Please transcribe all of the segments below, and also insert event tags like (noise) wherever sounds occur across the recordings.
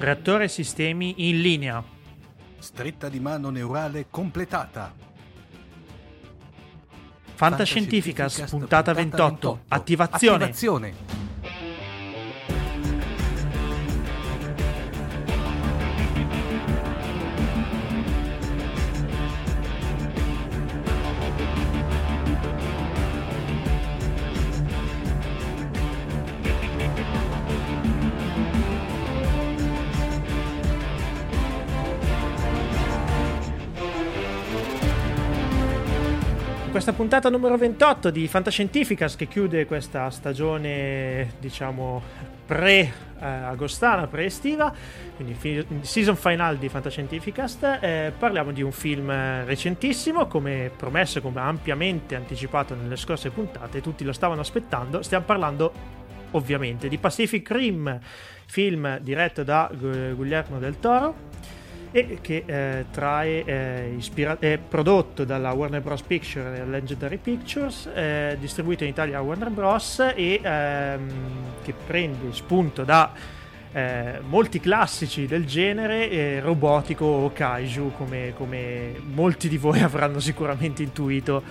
Reattore sistemi in linea. Stretta di mano neurale completata. Fantascientificas, puntata 28. Attivazione. Attivazione. Questa puntata numero 28 di Fantascientificas che chiude questa stagione, diciamo, pre-agostana, pre-estiva, quindi season final di Fantascientificast, eh, parliamo di un film recentissimo, come promesso, come ampiamente anticipato nelle scorse puntate, tutti lo stavano aspettando, stiamo parlando ovviamente di Pacific Rim, film diretto da Guillermo del Toro e che eh, trae, eh, ispira- è prodotto dalla Warner Bros. Picture e Legendary Pictures, eh, distribuito in Italia da Warner Bros. e ehm, che prende spunto da eh, molti classici del genere, eh, robotico o kaiju, come, come molti di voi (laughs) avranno sicuramente intuito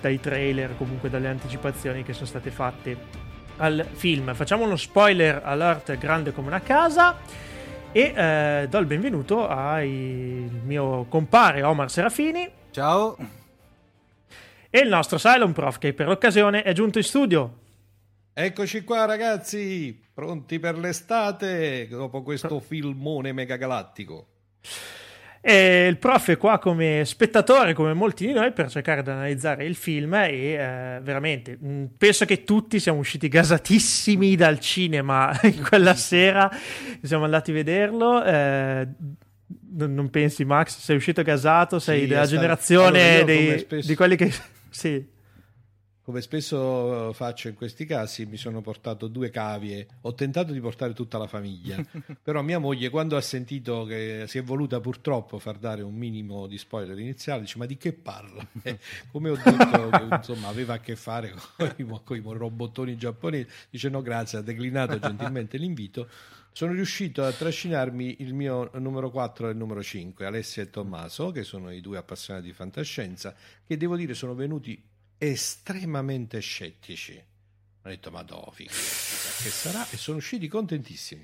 dai trailer, comunque dalle anticipazioni che sono state fatte al film. Facciamo uno spoiler alert grande come una casa e eh, do il benvenuto al mio compare Omar Serafini. Ciao. E il nostro Cylon Prof che per l'occasione è giunto in studio. Eccoci qua ragazzi, pronti per l'estate dopo questo filmone megagalattico. E il prof è qua come spettatore, come molti di noi, per cercare di analizzare il film e eh, veramente mh, penso che tutti siamo usciti gasatissimi dal cinema (laughs) quella sera, siamo andati a vederlo. Eh, non, non, pensi Max? Sei uscito gasato? Sei sì, della generazione dei, di quelli che... (laughs) sì. Come spesso faccio in questi casi, mi sono portato due cavie. Ho tentato di portare tutta la famiglia, (laughs) però mia moglie, quando ha sentito che si è voluta purtroppo far dare un minimo di spoiler iniziale, dice: Ma di che parla? (laughs) Eh, come ho detto, che, insomma, aveva a che fare con (laughs) i robottoni giapponesi, dice: No, grazie, ha declinato gentilmente l'invito. Sono riuscito a trascinarmi il mio numero 4 e il numero 5, Alessia e Tommaso, che sono i due appassionati di fantascienza, che devo dire sono venuti estremamente scettici. Ho detto, ma dove? Che sarà? E sono usciti contentissimi.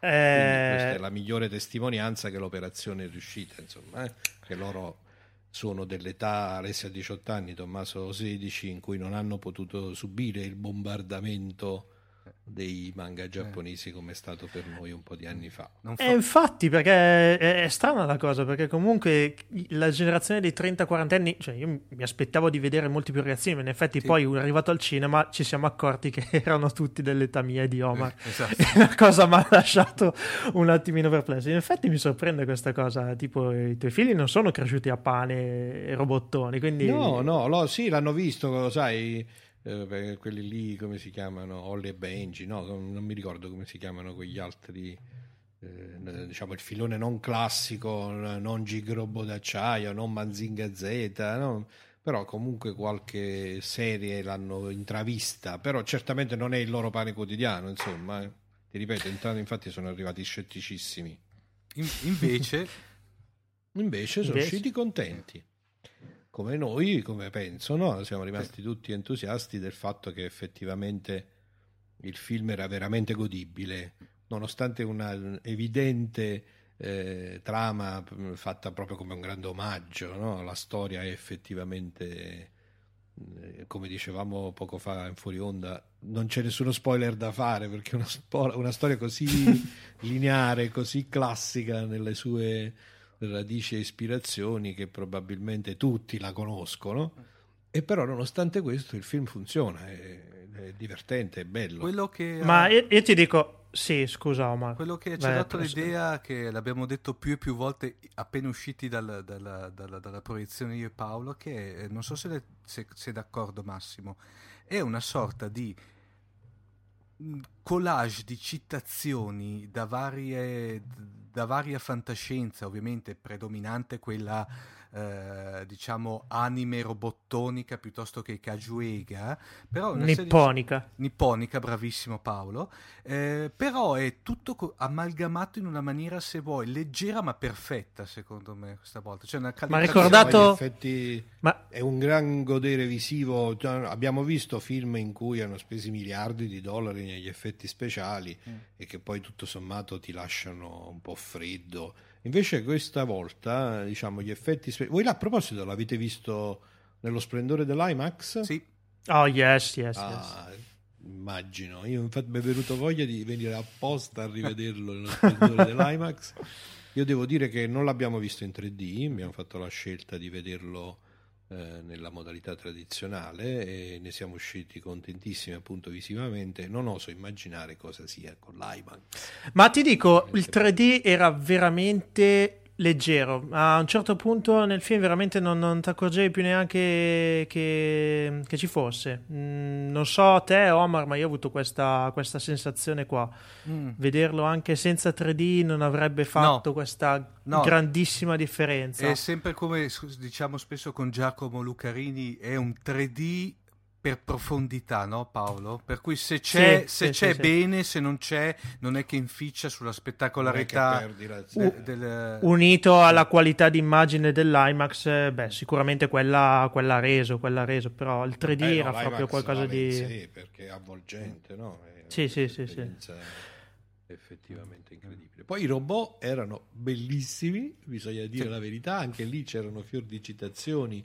Eh... questa è la migliore testimonianza che l'operazione è riuscita, insomma, eh? che loro sono dell'età, Alessia 18 anni, Tommaso 16, in cui non hanno potuto subire il bombardamento dei manga giapponesi come è stato per noi un po' di anni fa. Fa... E infatti, perché è, è, strana la cosa, perché comunque la generazione dei 30-40 anni, cioè io mi aspettavo di vedere molti più reazioni, ma in effetti sì. poi arrivato al cinema ci siamo accorti che (laughs) erano tutti dell'età mia e di Omar. Eh, esatto. E (laughs) la cosa mi ha lasciato un attimino perplesso. In effetti mi sorprende questa cosa, tipo i tuoi figli non sono cresciuti a pane e robottoni, quindi... No, no, lo, sì, l'hanno visto, sai eh, quelli lì come si chiamano Holly e Benji no non mi ricordo come si chiamano quegli altri eh, diciamo il filone non classico non Gigrobo d'acciaio non Manzinga Z no? però comunque qualche serie l'hanno intravista però certamente non è il loro pane quotidiano insomma eh. ti ripeto infatti sono arrivati scetticissimi In, invece (laughs) Invece sono Invece... usciti contenti. Come noi, come penso, no? siamo rimasti tutti entusiasti del fatto che effettivamente il film era veramente godibile, nonostante una evidente eh, trama fatta proprio come un grande omaggio, no? la storia è effettivamente, eh, come dicevamo poco fa in fuori onda, non c'è nessuno spoiler da fare perché una, spo- una storia così (laughs) lineare, così classica nelle sue radici e ispirazioni che probabilmente tutti la conoscono. E però, nonostante questo, il film funziona, è, è divertente, è bello. Che, Ma io, io, ti dico, sì, scusa Omar. Quello che ci ha dato l'idea, che l'abbiamo detto più e più volte appena usciti dal, dal, dal, dalla proiezione io e Paolo, che eh, non so se, le, se sei d'accordo Massimo, è una sorta di collage di citazioni da varie, da varia fantascienza, ovviamente predominante quella eh, diciamo anime robottonica piuttosto che cajuega però nipponica di... nipponica. Bravissimo Paolo. Eh, però è tutto co- amalgamato in una maniera se vuoi leggera ma perfetta secondo me questa volta. Cioè una ma ricordato effetti... ma... è un gran godere visivo. Cioè, abbiamo visto film in cui hanno speso miliardi di dollari negli effetti speciali mm. e che poi tutto sommato ti lasciano un po' freddo Invece questa volta, diciamo, gli effetti... Spe- Voi là, a proposito l'avete visto nello splendore dell'IMAX? Sì. Oh, yes, yes, ah, yes. Immagino. Io infatti mi è venuto voglia di venire apposta a rivederlo nello splendore dell'IMAX. Io devo dire che non l'abbiamo visto in 3D, abbiamo fatto la scelta di vederlo eh, nella modalità tradizionale e ne siamo usciti contentissimi appunto visivamente. Non oso immaginare cosa sia con l'IMAX ma ti dico il 3D era veramente leggero. A un certo punto nel film veramente non, non ti accorgevi più neanche che, che ci fosse. Mm, non so te, Omar, ma io ho avuto questa, questa sensazione qua. Mm. Vederlo anche senza 3D non avrebbe fatto no. questa no. grandissima differenza. È sempre come diciamo spesso con Giacomo Lucarini, è un 3D per profondità, no Paolo? Per cui se c'è, sì, se sì, c'è sì, bene, se non c'è, non è che inficia sulla spettacolarità de, del... unito alla qualità d'immagine dell'IMAX, beh, sicuramente quella, quella ha reso, quella ha reso, però il 3D eh, era no, proprio qualcosa di sì, perché è avvolgente, no? È sì, sì, sì, sì. effettivamente incredibile. Poi i robot erano bellissimi, bisogna dire la verità, anche lì c'erano fior di citazioni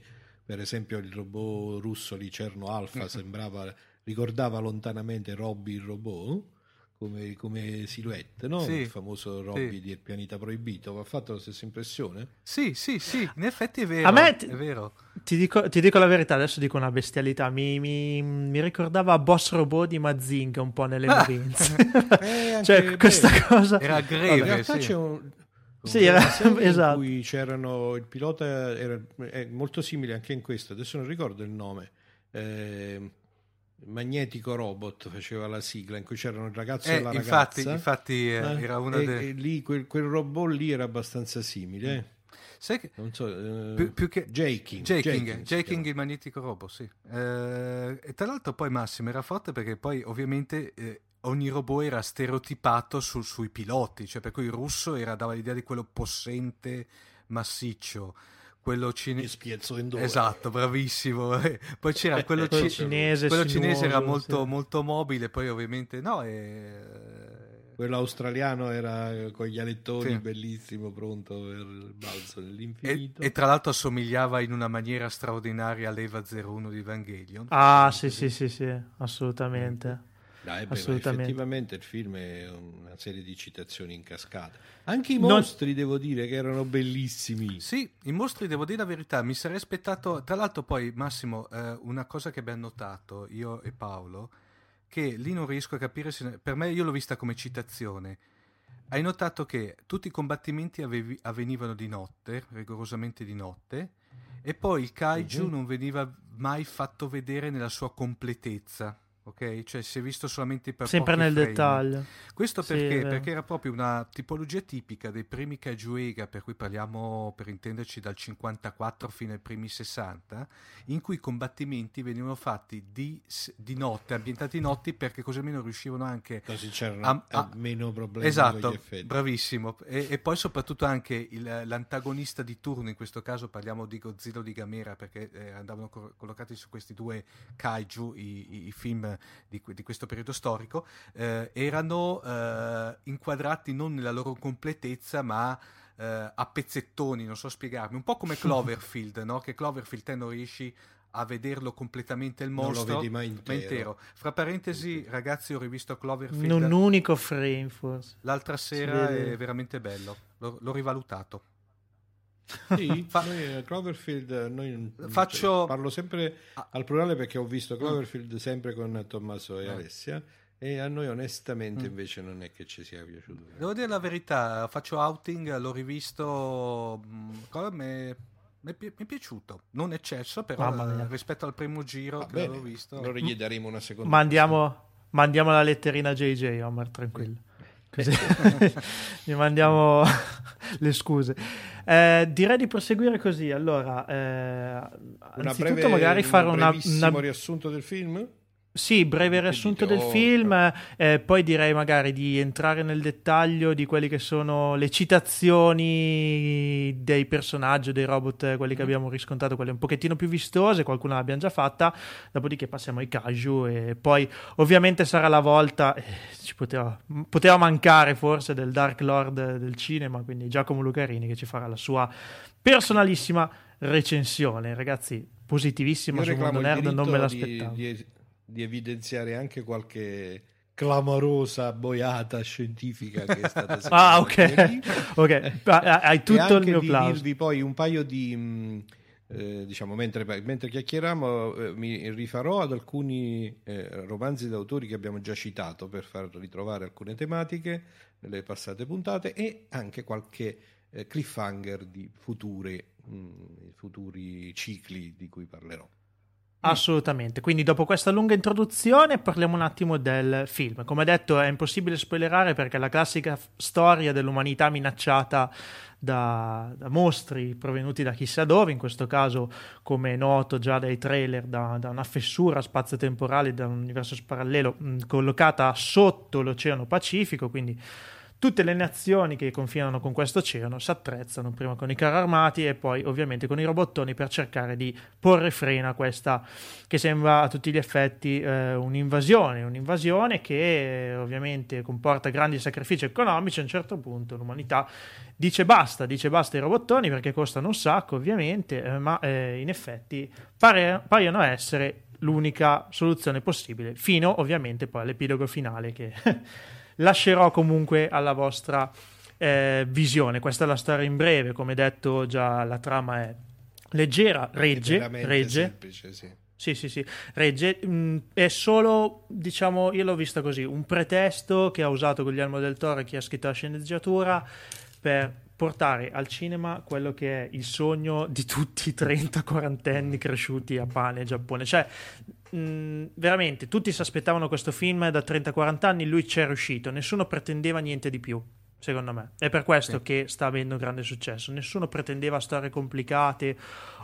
per esempio il robot russo di Cerno Alpha sembrava, ricordava lontanamente Robby il robot come, come silhouette, no? Sì, il famoso Robby sì. del pianeta proibito. Ha fatto la stessa impressione? Sì, sì, sì, in effetti è vero. A me, t- è vero. Ti, dico, ti, dico, la verità, adesso dico una bestialità. Mi, mi, mi ricordava Boss Robot di Mazinga un po' nelle (laughs) movenze. eh, cioè, questa cosa... Era greve, in realtà sì. c'è un sì, era, (laughs) esatto. In cui c'erano il pilota era è molto simile anche in questo, adesso non ricordo il nome. Eh, Magnetico Robot faceva la sigla in cui c'erano il ragazzo eh, e la infatti, ragazza. Infatti, eh, eh era una e, delle... e lì quel, quel, robot lì era abbastanza simile. Mm. Sai che, non so, uh, più, più, che Jaking, Jaking, Jaking, Jaking il magnetico robot, sì. Uh, e tra l'altro poi Massimo era forte perché poi ovviamente eh, ogni robot era stereotipato su, sui piloti, cioè per cui il russo era, dava l'idea di quello possente, massiccio. Quello cinese esatto, bravissimo. (laughs) poi c'era quello, ci- cinese, quello cinese era molto, sì. molto mobile. Poi, ovviamente, no. E... Quello australiano era con gli alettoni, sì. bellissimo, pronto per il balzo nell'infinito. E, e, tra l'altro assomigliava in una maniera straordinaria all'Eva 01 di Evangelion. Ah, sì, sì, sì, sì, assolutamente. Dai, beh, effettivamente il film è una serie di citazioni in cascata. Anche i mostri, non... devo dire, che erano bellissimi. Sì, i mostri, devo dire la verità, mi sarei aspettato... Tra l'altro poi, Massimo, eh, una cosa che abbiamo notato, io e Paolo, che lì non riesco a capire se... Per me, io l'ho vista come citazione. Hai notato che tutti i combattimenti avevi... avvenivano di notte, rigorosamente di notte, e poi il kaiju uh-huh. non veniva mai fatto vedere nella sua completezza ok? Cioè si è visto solamente per Sempre nel frame. dettaglio. Questo perché? Sì, perché era proprio una tipologia tipica dei primi Kajuega, per cui parliamo per intenderci dal 54 fino ai primi 60, in cui i combattimenti venivano fatti di, di notte, ambientati notti, perché così almeno riuscivano anche così c'erano a, a, meno problemi esatto, bravissimo. E, e, poi soprattutto anche il, l'antagonista di turno, in questo caso parliamo di Godzilla o di Gamera, perché eh, andavano co- collocati su questi due kaiju, i, i, i film di, di, questo periodo storico, eh, erano eh, inquadrati non nella loro completezza, ma eh, a pezzettoni, non so spiegarmi, un po' come (laughs) Cloverfield, no? che Cloverfield te non riesci a vederlo completamente il mostro non lo vedi mai intero. intero. Fra parentesi, ragazzi, ho rivisto Cloverfield in un unico frame forse. L'altra sera è veramente bello, l'ho, l'ho rivalutato. Sì, (laughs) Fa- noi, Cloverfield, noi, faccio... Cioè, parlo sempre al plurale perché ho visto Cloverfield sempre con Tommaso e eh. Alessia e a noi onestamente mm. invece non è che ci sia piaciuto. Devo dire la verità, faccio outing, l'ho rivisto, mm, mi è piaciuto, non eccesso però eh, rispetto al primo giro Va che l'avevo visto. Allora gli daremo una seconda. Mandiamo, mandiamo la letterina a JJ, Omar, tranquillo. Così (laughs) gli mandiamo (laughs) le scuse. Eh, direi di proseguire così. Allora, eh, una breve, magari fare un una, una... riassunto del film? Sì, breve riassunto del film, eh, poi direi magari di entrare nel dettaglio di quelle che sono le citazioni dei personaggi, dei robot, quelli che mm. abbiamo riscontrato, quelle un pochettino più vistose, qualcuna l'abbiamo già fatta, dopodiché passiamo ai kaiju e poi ovviamente sarà la volta, eh, ci poteva, poteva mancare forse del Dark Lord del cinema, quindi Giacomo Lucarini che ci farà la sua personalissima recensione. Ragazzi, positivissima su Mondo Nerd, non me l'aspettavo. Di, di di evidenziare anche qualche clamorosa boiata scientifica che è stata (laughs) ah ok. (laughs) Ok. hai tutto il mio plauso dirvi poi un paio di mm, eh, diciamo mentre, mentre chiacchieriamo eh, mi rifarò ad alcuni eh, romanzi d'autori che abbiamo già citato per far ritrovare alcune tematiche nelle passate puntate e anche qualche eh, cliffhanger di future, mh, mm, futuri cicli di cui parlerò Assolutamente, quindi dopo questa lunga introduzione parliamo un attimo del film. Come detto è impossibile spoilerare perché è la classica f- storia dell'umanità minacciata da, da, mostri provenuti da chissà dove, in questo caso come è noto già dai trailer, da, da una fessura spazio-temporale, da un universo parallelo mh, collocata sotto l'Oceano Pacifico, quindi Tutte le nazioni che confinano con questo oceano si attrezzano prima con i carri armati e poi ovviamente con i robottoni per cercare di porre freno a questa che sembra a tutti gli effetti eh, un'invasione, un'invasione che eh, ovviamente comporta grandi sacrifici economici. A un certo punto l'umanità dice basta, dice basta ai robottoni perché costano un sacco ovviamente, eh, ma eh, in effetti pare, paiono essere l'unica soluzione possibile, fino ovviamente poi all'epilogo finale che (laughs) lascerò comunque alla vostra eh, visione. Questa è la storia in breve, come detto già la trama è leggera, regge, regge. Semplice, sì. Sì, sì, sì, regge. Mm, è solo, diciamo, io l'ho vista così, un pretesto che ha usato Guglielmo del Toro, chi ha scritto la sceneggiatura, per portare al cinema quello che è il sogno di tutti i 30-40 anni cresciuti a pane Giappone. Cioè, mh, mm, veramente, tutti si aspettavano questo film da 30-40 anni, lui c'è riuscito, nessuno pretendeva niente di più. Secondo me è per questo sì. che sta avendo grande successo. Nessuno pretendeva storie complicate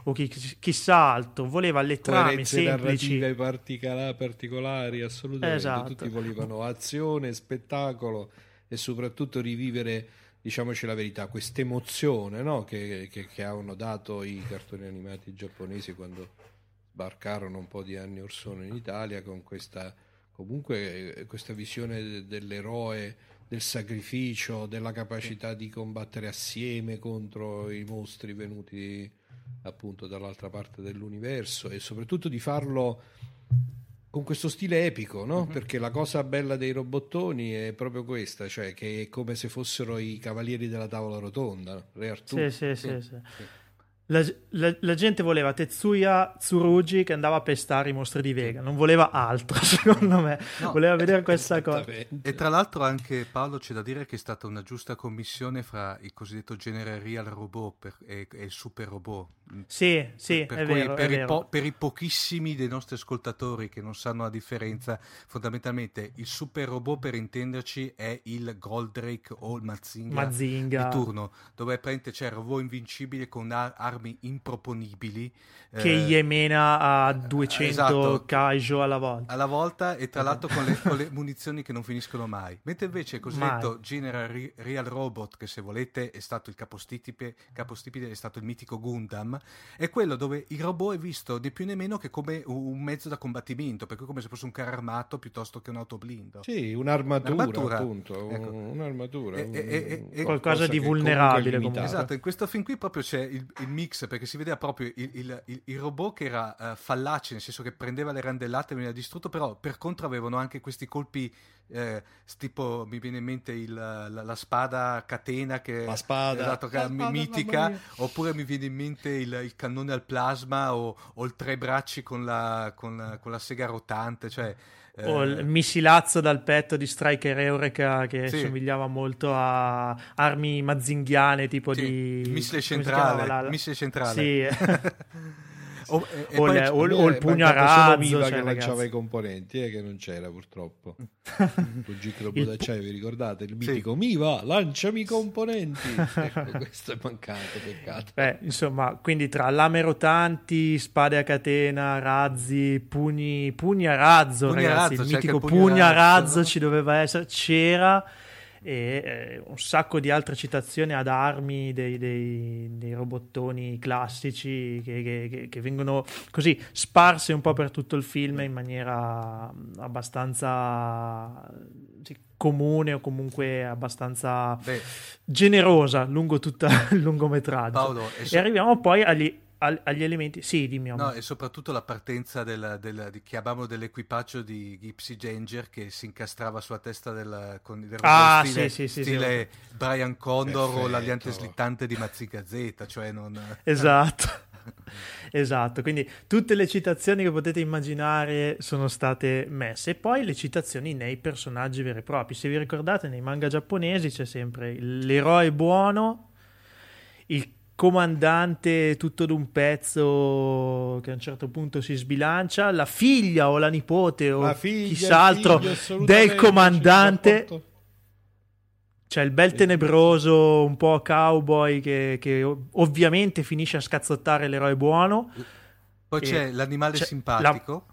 o chi, chissà altro, voleva le trame semplici. e particolari, assolutamente. Esatto. Tutti volevano azione, spettacolo e soprattutto rivivere diciamoci la verità, questa emozione no? che, che, che, hanno dato i cartoni animati giapponesi quando sbarcarono un po' di anni or sono in Italia con questa, comunque, questa visione dell'eroe, del sacrificio, della capacità di combattere assieme contro i mostri venuti appunto dall'altra parte dell'universo e soprattutto di farlo con questo stile epico, no? Uh-huh. Perché la cosa bella dei robottoni è proprio questa, cioè che è come se fossero i cavalieri della tavola rotonda, Re Artù. Sì, sì, sì, sì. La, la, la, gente voleva Tetsuya Tsurugi che andava a pestare i mostri di Vega, non voleva altro, (laughs) secondo me. No, voleva vedere questa cosa. E tra l'altro anche Paolo c'è da dire che è stata una giusta commissione fra il cosiddetto genere Real Robot per, e, e, il Super Robot. Sì, sì, per, è cui, vero, per, i po- per, i pochissimi dei nostri ascoltatori che non sanno la differenza, fondamentalmente il Super Robot per intenderci è il Goldrake o il Mazinga, Mazinga. di turno, dove praticamente c'è il robot invincibile con ar- armi improponibili. Che eh, Yemena a 200 esatto, Kaijo alla volta. Alla volta e tra l'altro con le, (laughs) con le, munizioni che non finiscono mai. Mentre invece il cosiddetto mai. General Real Robot, che se volete è stato il capostipite, capostipite, è stato il mitico Gundam, è quello dove il robot è visto né più né meno che come un mezzo da combattimento, per cui come se fosse un carro armato piuttosto che un autoblindo. Sì, un'armatura, un'armatura. appunto, ecco. un'armatura. E, e, e, qualcosa di vulnerabile. Comunque. Esatto, in questo film qui proprio c'è il, il mix perché si vedeva proprio il, il, il, il robot che era uh, fallace, nel senso che prendeva le randellate e veniva distrutto, però per contro avevano anche questi colpi eh, tipo mi viene in mente il, la, la, spada catena che la spada, esatto, che la spada mitica oppure mi viene in mente il, il cannone al plasma o, o, il tre bracci con la, con, con la sega rotante cioè o il eh, missilazzo dal petto di Striker Eureka che sì. somigliava molto a armi mazinghiane tipo sì. di missile centrale, missile centrale. Sì. (laughs) (laughs) o, e, e o, le, o, o, il pugno a razzo cioè, che lanciava i componenti eh, che non c'era purtroppo. (laughs) Il giclo d'acciaio vi ricordate il mitico sì. Miva? Lanciami i componenti. (laughs) Ecco questo è mancato peccato. Beh, insomma quindi tra lame rotanti spade a catena razzi pugni, pugni a razzo pugni ragazzi a razzo, il mitico pugno a razzo, razzo ci doveva essere c'era e eh, un sacco di altre citazioni ad armi dei, dei, dei robottoni classici che, che, che, vengono così sparse un po' per tutto il film in maniera abbastanza sì, comune o comunque abbastanza Beh. generosa lungo tutto il (laughs) lungometraggio. Paolo, e, so- e arriviamo poi agli agli elementi. Sì, dimmi. No, e soprattutto la partenza del, del, di, chiamavamo dell'equipaggio di Gypsy Ginger che si incastrava sulla testa del, con il ah, stile, sì, sì, stile sì, Brian Condor Perfetto. o l'aliante slittante di Mazzica Z, cioè non... (laughs) Esatto. (laughs) esatto, quindi tutte le citazioni che potete immaginare sono state messe e poi le citazioni nei personaggi veri e propri. Se vi ricordate, nei manga giapponesi c'è sempre l'eroe buono, il comandante tutto d'un pezzo che a un certo punto si sbilancia, la figlia o la nipote o la figlia, chissà altro del comandante. C'è il bel tenebroso, un po' cowboy che, che ovviamente finisce a scazzottare l'eroe buono. Poi c'è l'animale c'è simpatico.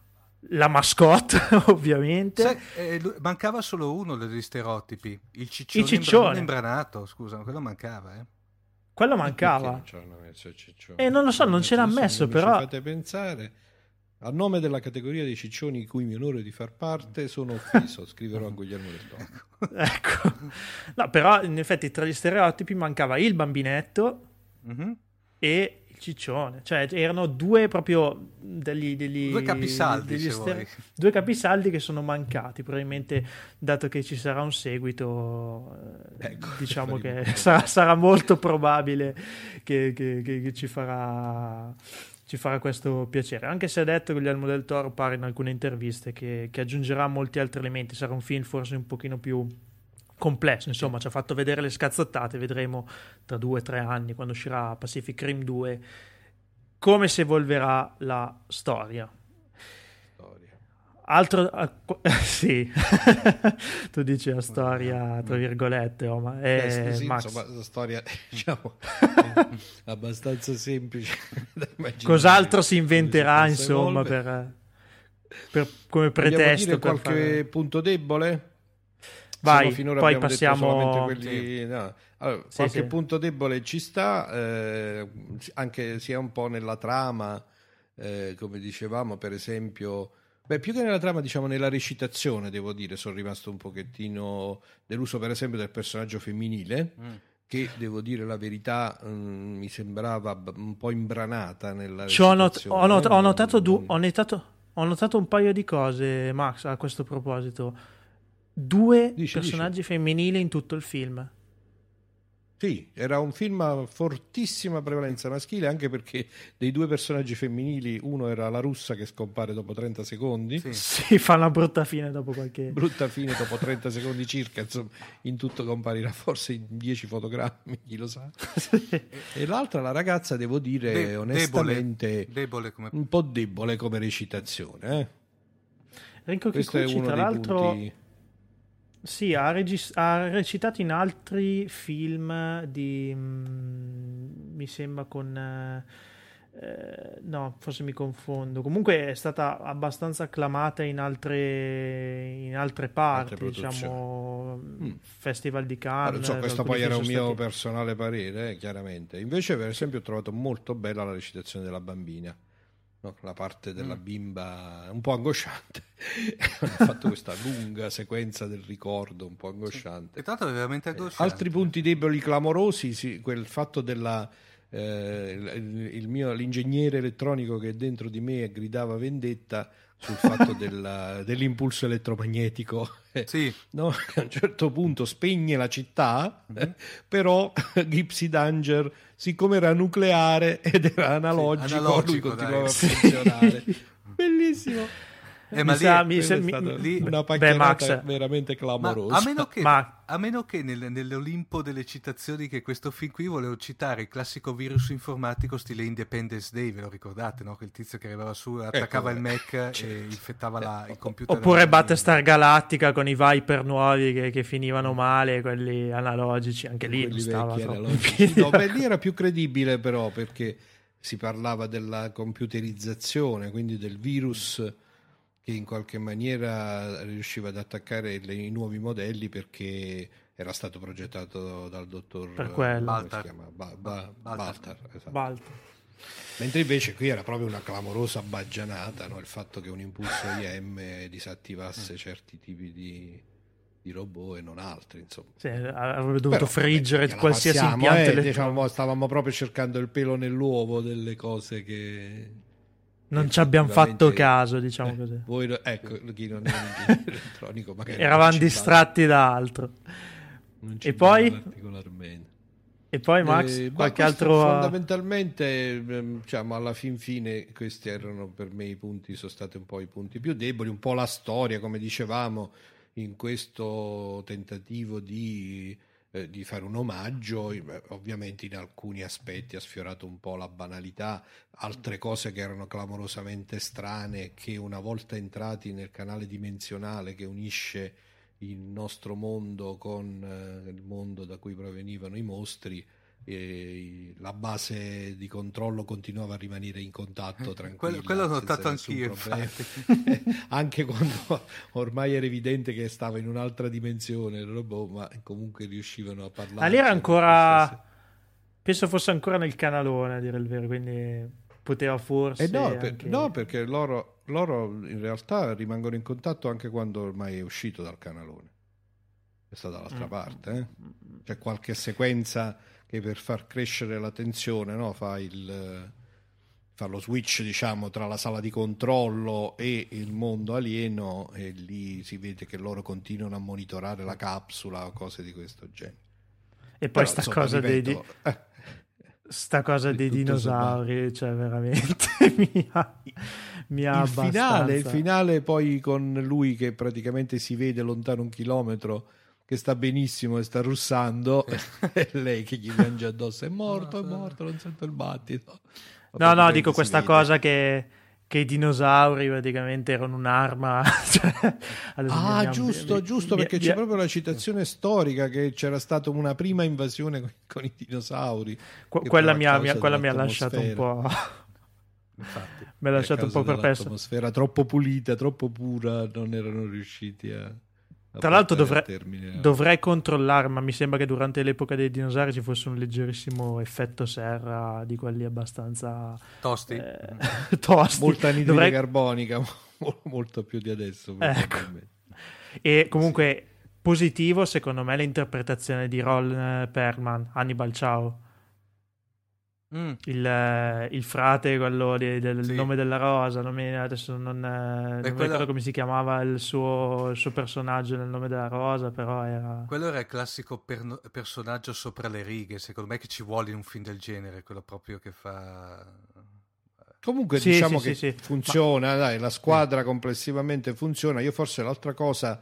La, la mascotte, (laughs) ovviamente. Sai, eh, mancava solo uno degli stereotipi, il ciccione, il ciccione. imbranato, scusa, quello mancava, eh. Quello mancava. E eh, non lo so, non ce l'ha messo, però. Mi fate pensare. A nome della categoria dei ciccioni di cui mi onore di far parte, sono offeso. (laughs) Scriverò a Guglielmo del Toro. ecco. No, però in effetti tra gli stereotipi mancava il bambinetto mm-hmm. e ciccione, cioè erano due proprio degli, degli due capisaldi, degli ster- due capisaldi che sono mancati, probabilmente dato che ci sarà un seguito, eh, ecco, (laughs) diciamo che (laughs) sarà, sarà, molto probabile che, che, che, che ci farà ci farà questo piacere. Anche se ha detto Guglielmo del Toro pare in alcune interviste che, che, aggiungerà molti altri elementi, sarà un film forse un pochino più complesso, insomma, ci ha fatto vedere le scazzottate, vedremo tra due o tre anni, quando uscirà Pacific Rim 2, come si evolverà la storia. Altro, uh, (laughs) sì, tu dici la storia tra virgolette, oh, ma è eh, sì, Max. insomma, la storia (laughs) diciamo (laughs) abbastanza semplice. Cos'altro si inventerà, insomma, per, per, come pretesto? Dire qualche fare... punto debole? Vai, finora poi passiamo... Quelli... Sì. No. Allora, sì, qualche sì. punto debole ci sta, eh, anche sia un po' nella trama, eh, come dicevamo, per esempio... Beh, più che nella trama, diciamo nella recitazione, devo dire, sono rimasto un pochettino deluso, per esempio, del personaggio femminile, mm. che, devo dire la verità, mh, mm, mi sembrava un po' imbranata nella ho, not- ho, not- ho, notato du- ho, notato, ho notato un paio di cose, Max, a questo proposito due dici, personaggi dici. femminili in tutto il film. Sì, era un film a fortissima prevalenza maschile, anche perché dei due personaggi femminili, uno era la russa che scompare dopo 30 secondi. Sì, sì fa una brutta fine dopo qualche... (laughs) Brutta fine dopo 30 secondi circa, insomma, in tutto comparirà forse in 10 fotogrammi, chi lo sa. (laughs) e l'altra, la ragazza, devo dire De- onestamente, debole, debole come... un po' debole come recitazione. Eh? Rinco Kikuchi, tra l'altro... Punti sì, ha, regis- ha, recitato in altri film di... Mm, mi sembra con... Eh, no, forse mi confondo. Comunque è stata abbastanza acclamata in altre, in altre parti, altre diciamo, mm. Festival di Cannes. so, questo poi era un mio stati... personale parere, eh, chiaramente. Invece, per esempio, ho trovato molto bella la recitazione della bambina no? la parte della mm. bimba un po' angosciante. (laughs) Hanno fatto questa lunga sequenza del ricordo un po' angosciante. Sì. tanto è veramente eh, angosciante. altri punti deboli clamorosi, sì, quel fatto della... Eh, il, il mio, l'ingegnere elettronico che dentro di me gridava vendetta sul fatto della, (laughs) dell'impulso elettromagnetico. (laughs) Sì. No? A un certo punto spegne la città, mm-hmm. però (laughs) Gypsy Danger, siccome era nucleare ed era analogico, sì, analogico lui continuava dai. a funzionare. Bellissimo. Eh, ma mi lì, sa, mi, mi, lì, una pacchinata veramente clamorosa. Ma a meno che, ma... a meno che nel, nell'Olimpo delle citazioni che questo film qui volevo citare il classico virus informatico stile Independence Day, ve lo ricordate, no? Quel tizio che arrivava su, attaccava ecco, il Mac certo. e infettava la, il computer. Oppure Battlestar Galactica con i Viper nuovi che, che, finivano male, quelli analogici, anche lì quelli stava vecchi, (laughs) no, beh, lì era più credibile però perché si parlava della computerizzazione, quindi del virus che in qualche maniera riusciva ad attaccare le, i nuovi modelli perché era stato progettato dal dottor Baltar. Ba, ba, Baltar. Esatto. Baltar. Mentre invece qui era proprio una clamorosa baggianata no? il fatto che un impulso IM disattivasse certi tipi di, di robot e non altri. Insomma. Sì, avrebbe dovuto Però, friggere beh, qualsiasi passiamo, impianto. Eh, diciamo, stavamo proprio cercando il pelo nell'uovo delle cose che non ci abbiamo fatto caso, diciamo eh, così. Voi, ecco, chi non (laughs) è un elettronico, magari eravamo distratti da altro. E poi? Particolarmente. E poi Max, eh, qualche altro... Fondamentalmente, ehm, diciamo, alla fin fine questi erano per me i punti, sono stati un po' i punti più deboli, un po' la storia, come dicevamo, in questo tentativo di eh, di fare un omaggio, ovviamente in alcuni aspetti ha sfiorato un po' la banalità, altre cose che erano clamorosamente strane, che una volta entrati nel canale dimensionale che unisce il nostro mondo con eh, il mondo da cui provenivano i mostri, la base di controllo continuava a rimanere in contatto tranquilla. Quello, quello l'ho notato anch'io, (laughs) anche quando ormai era evidente che stava in un'altra dimensione il robot, ma comunque riuscivano a parlare. Ah, lì era ancora... Penso fosse ancora nel canalone, a dire il vero, quindi poteva forse... Eh no, per, no, perché loro, loro in realtà rimangono in contatto anche quando ormai è uscito dal canalone. È stata dall'altra mm. parte, eh? C'è qualche sequenza che per far crescere la tensione no? fa, il, fa lo switch diciamo, tra la sala di controllo e il mondo alieno e lì si vede che loro continuano a monitorare la capsula o cose di questo genere. E poi Però, sta insomma, cosa ripeto, dei... Eh, sta cosa dei dinosauri, cioè veramente (laughs) mi ha, mi ha il finale, il finale poi con lui che praticamente si vede lontano un chilometro che sta benissimo e sta russando e (laughs) lei che gli piange addosso è morto, è morto, non sento il battito. No, no, dico questa vede. cosa che, che, i dinosauri praticamente erano un'arma. (laughs) Cioè, ah, giusto, mi, giusto, mi, perché c'è proprio la citazione storica che c'era stata una prima invasione con, con i dinosauri. Qu- quella mi ha, quella mi ha lasciato un po'... Infatti, (laughs) mi ha lasciato un po' perplesso. L'atmosfera troppo pulita, troppo pura, non erano riusciti a tra l'altro dovrei, dovrei, controllare, ma mi sembra che durante l'epoca dei dinosauri ci fosse un leggerissimo effetto serra di quelli abbastanza tosti. Eh, (laughs) tosti. Molta anidride dovrei... carbonica, (laughs) molto più di adesso. Ecco. E comunque sì. positivo secondo me l'interpretazione di Ron Perlman, Hannibal Ciao. Mm. Il, il, frate, quello di, del sì. nome della rosa, non mi, adesso non, non quello... mi ricordo come si chiamava il suo, il suo, personaggio nel nome della rosa, però era... Quello era il classico per, personaggio sopra le righe, secondo me che ci vuole in un film del genere, quello proprio che fa... Comunque sì, diciamo sì, che sì, funziona, Ma... dai, la squadra complessivamente funziona. Io forse l'altra cosa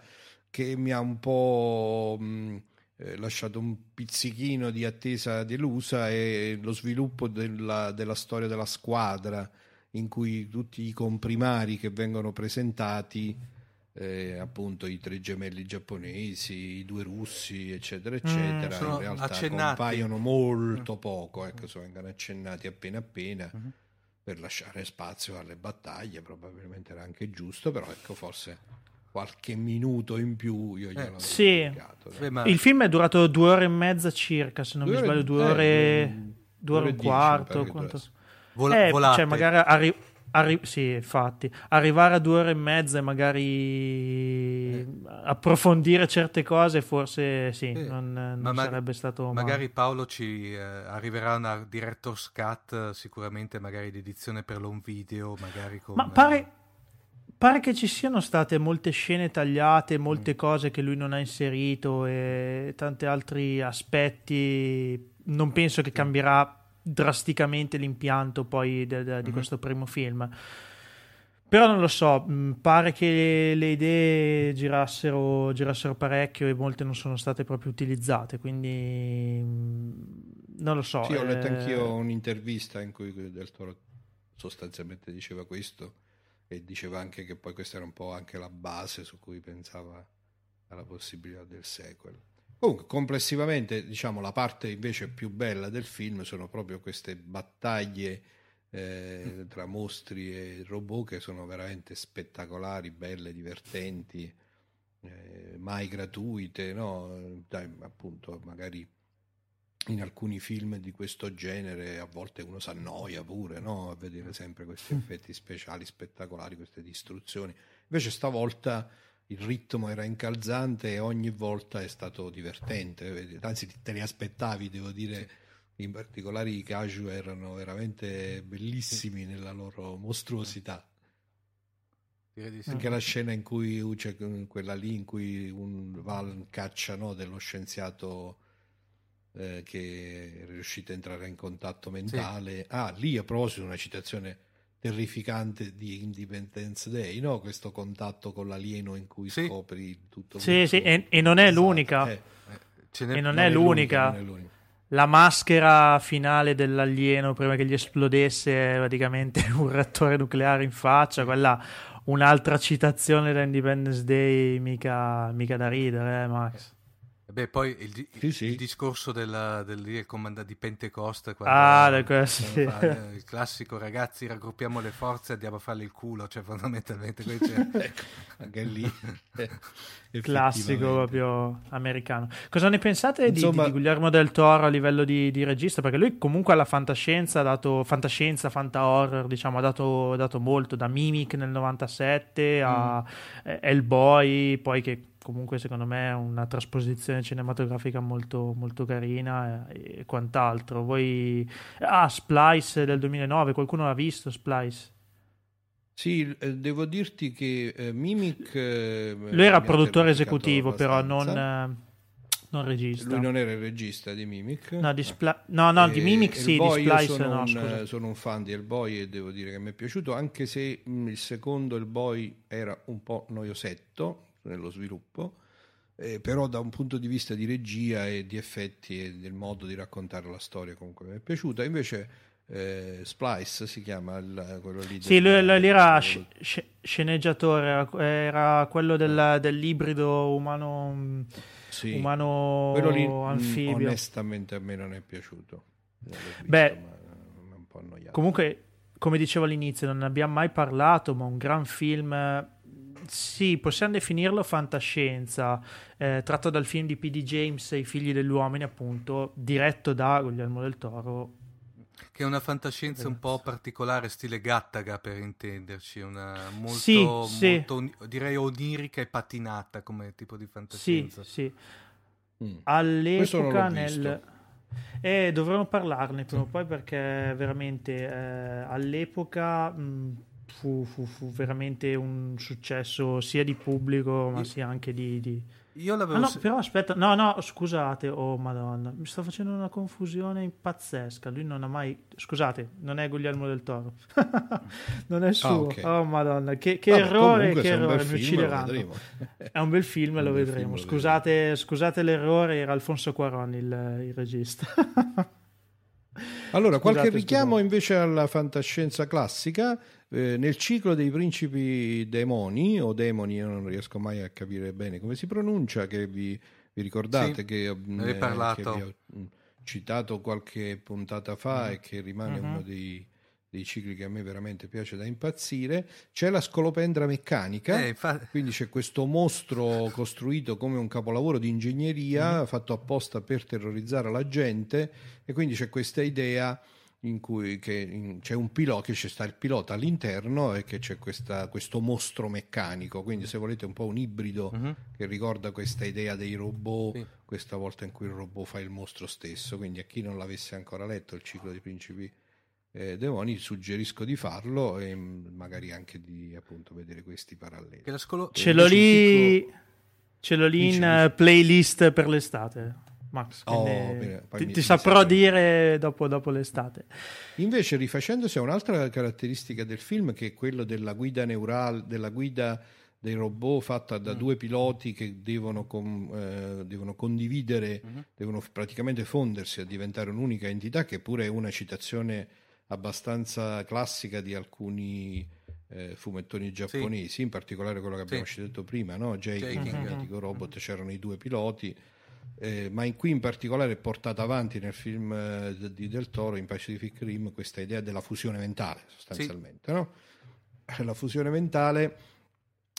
che mi ha un po' mh, eh, lasciato un pizzichino di attesa delusa è lo sviluppo della, della storia della squadra, in cui tutti i comprimari che vengono presentati, eh, appunto i tre gemelli giapponesi, i due russi, eccetera, mm, eccetera, mm, in realtà accennati. compaiono molto mm. poco, ecco, mm. vengono accennati appena appena. Mm-hmm per lasciare spazio alle battaglie, probabilmente era anche giusto, però ecco forse qualche minuto in più io glielo eh, sì. il film è durato due ore e mezza circa se non due mi sbaglio due ore, eh, due ore e un quarto quanto... Vola, eh, cioè magari arri- arri- sì infatti arrivare a due ore e mezza e magari eh. approfondire certe cose forse sì eh. non, non ma sarebbe stato magari male. Paolo ci eh, arriverà una director's cut sicuramente magari di edizione per l'home video magari con ma pare Pare che ci siano state molte scene tagliate, molte mm. cose che lui non ha inserito e tanti altri aspetti. Non penso che cambierà drasticamente l'impianto poi de, de, di mm-hmm. questo primo film. Però non lo so, mm, pare che le idee girassero, girassero parecchio e molte non sono state proprio utilizzate, quindi mm, non lo so. Sì, ho letto eh... anch'io un'intervista in cui Del Toro sostanzialmente diceva questo e diceva anche che poi questa era un po' anche la base su cui pensava alla possibilità del sequel. Comunque, complessivamente, diciamo, la parte invece più bella del film sono proprio queste battaglie eh, tra mostri e robot che sono veramente spettacolari, belle, divertenti, eh, mai gratuite, no? Dai, appunto, magari in alcuni film di questo genere a volte uno si annoia pure no? a vedere sempre questi mm. effetti speciali spettacolari, queste distruzioni. Invece stavolta il ritmo era incalzante e ogni volta è stato divertente, anzi te ne aspettavi, devo dire, in particolare i Kaju erano veramente bellissimi nella loro mostruosità. Anche la scena in cui c'è quella lì in cui un Val caccia no, dello scienziato eh, che è riuscito a entrare in contatto mentale. Sì. Ah, lì a proposito una citazione terrificante di Independence Day, no? questo contatto con l'alieno in cui sì. scopri tutto. Sì, sì, e, e, non è esatto. l'unica. Eh, eh, e non, non, è, è l'unica. non, è l'unica. La maschera finale dell'alieno prima che gli esplodesse praticamente (laughs) un reattore nucleare in faccia, quella un'altra citazione da Independence Day mica, mica da ridere, eh, Max. Beh, poi il, sì, sì. il discorso della, del, del comanda- di Pentecoste, ah, quando, sì. fa, eh, il classico ragazzi raggruppiamo le forze e andiamo a farle il culo, cioè fondamentalmente (laughs) ecco, anche lì (laughs) classico proprio americano. Cosa ne pensate Insomma, di, di, Guillermo del Toro a livello di, di, regista? Perché lui comunque alla fantascienza ha dato fantascienza, fanta horror, diciamo, ha dato, dato molto, da Mimic nel 97 a mm. Hellboy, poi che comunque secondo me è una trasposizione cinematografica molto, molto carina e, e, quant'altro. Voi... Ah, Splice del 2009, qualcuno l'ha visto Splice? Sì, eh, devo dirti che eh, Mimic... Eh, Lui era produttore esecutivo però, non, eh, non, regista. Lui non era il regista di Mimic. No, di, Spla- no, no, di Mimic sì, di Splice sono no, un, sono un fan di Hellboy e devo dire che mi è piaciuto, anche se mh, il secondo Hellboy era un po' noiosetto, nello sviluppo, eh, però da un punto di vista di regia e di effetti e del modo di raccontare la storia comunque mi è piaciuta. Invece eh, Splice si chiama il, quello lì. Sì, lui, lui era sc- sceneggiatore, era quello del, dell'ibrido umano, sì, umano quello lì, anfibio. Onestamente a me non è piaciuto. Visto, Beh, comunque, come dicevo all'inizio, non ne abbiamo mai parlato, ma un gran film sì, possiamo definirlo fantascienza, eh, tratto dal film di P.D. James, I figli degli uomini, appunto, diretto da Guglielmo del Toro. Che è una fantascienza un po' particolare, stile Gattaga per intenderci, una molto, sì, molto sì. direi onirica e patinata come tipo di fantascienza. Sì, sì. Mm. All'epoca nel... E dovremmo parlarne prima o poi perché veramente eh, all'epoca mh, fu, fu, fu, veramente un successo sia di pubblico ma sia anche di, di io l'avevo... Ah, no, però aspetta, no, no, scusate, oh madonna, mi sto facendo una confusione pazzesca. Lui non ha mai... Scusate, non è Guglielmo del Toro. (laughs) non è suo. Ah, okay. Oh madonna, che, che Vabbè, errore, che errore, mi uccideranno. È un bel film e lo vedremo. Scusate, scusate l'errore, era Alfonso Cuarón il, il regista. (laughs) allora, qualche scusate, richiamo scusate. invece alla fantascienza classica. Eh, nel ciclo dei principi demoni o demoni, io non riesco mai a capire bene come si pronuncia, che vi, vi ricordate sì, che, eh, parlato. che vi ho mm, citato qualche puntata fa mm. e che rimane mm-hmm. uno dei, dei, cicli che a me veramente piace da impazzire, c'è la scolopendra meccanica, eh, fa... quindi c'è questo mostro costruito come un capolavoro di ingegneria mm. fatto apposta per terrorizzare la gente e quindi c'è questa idea in cui in, c'è un pilota, che c'è sta il pilota all'interno e che c'è questa, questo mostro meccanico, quindi se volete un po' un ibrido uh-huh. che ricorda questa idea dei robot, sì. questa volta in cui il robot fa il mostro stesso, quindi a chi non l'avesse ancora letto il ciclo dei principi eh, demoni suggerisco di farlo e magari anche di appunto vedere questi paralleli. Scolo- ce l'ho lì, ce l'ho lì in playlist per l'estate. Max. Oh, bene, ti, mi, ti saprò dire dopo, dopo, l'estate. Invece, rifacendosi a un'altra caratteristica del film, che è quello della guida neurale, della guida dei robot fatta da mm. due piloti che devono, com, eh, devono condividere, mm-hmm. devono praticamente fondersi a diventare un'unica entità, che pure è una citazione abbastanza classica di alcuni eh, fumettoni giapponesi, sì. in particolare quello che abbiamo sì. citato prima, no? Jake, il mitico robot, c'erano i due piloti eh, ma in qui in particolare è portata avanti nel film eh, di Del Toro, in Pacific Rim, questa idea della fusione mentale, sostanzialmente. Sì. No? La fusione mentale,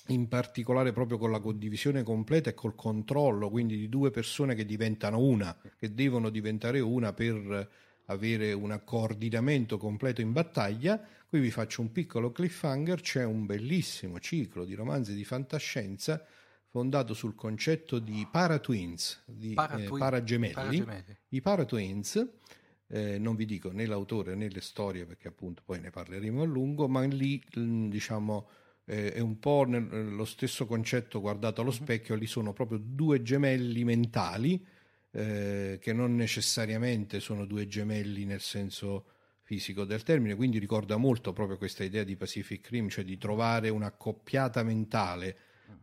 in particolare proprio con la condivisione completa e col controllo, quindi di due persone che diventano una, che devono diventare una per avere un coordinamento completo in battaglia. Qui vi faccio un piccolo cliffhanger, c'è un bellissimo ciclo di romanzi di fantascienza fondato sul concetto di paratwins, di Paratwi- eh, paragemelli. paragemelli. I paratwins, eh, non vi dico né l'autore né le storie perché appunto poi ne parleremo a lungo, ma lì mm, diciamo eh, è un po' nel, lo stesso concetto guardato allo mhm. specchio, lì sono proprio due gemelli mentali eh, che non necessariamente sono due gemelli nel senso fisico del termine, quindi ricorda molto proprio questa idea di Pacific Rim, cioè di trovare un'accoppiata mentale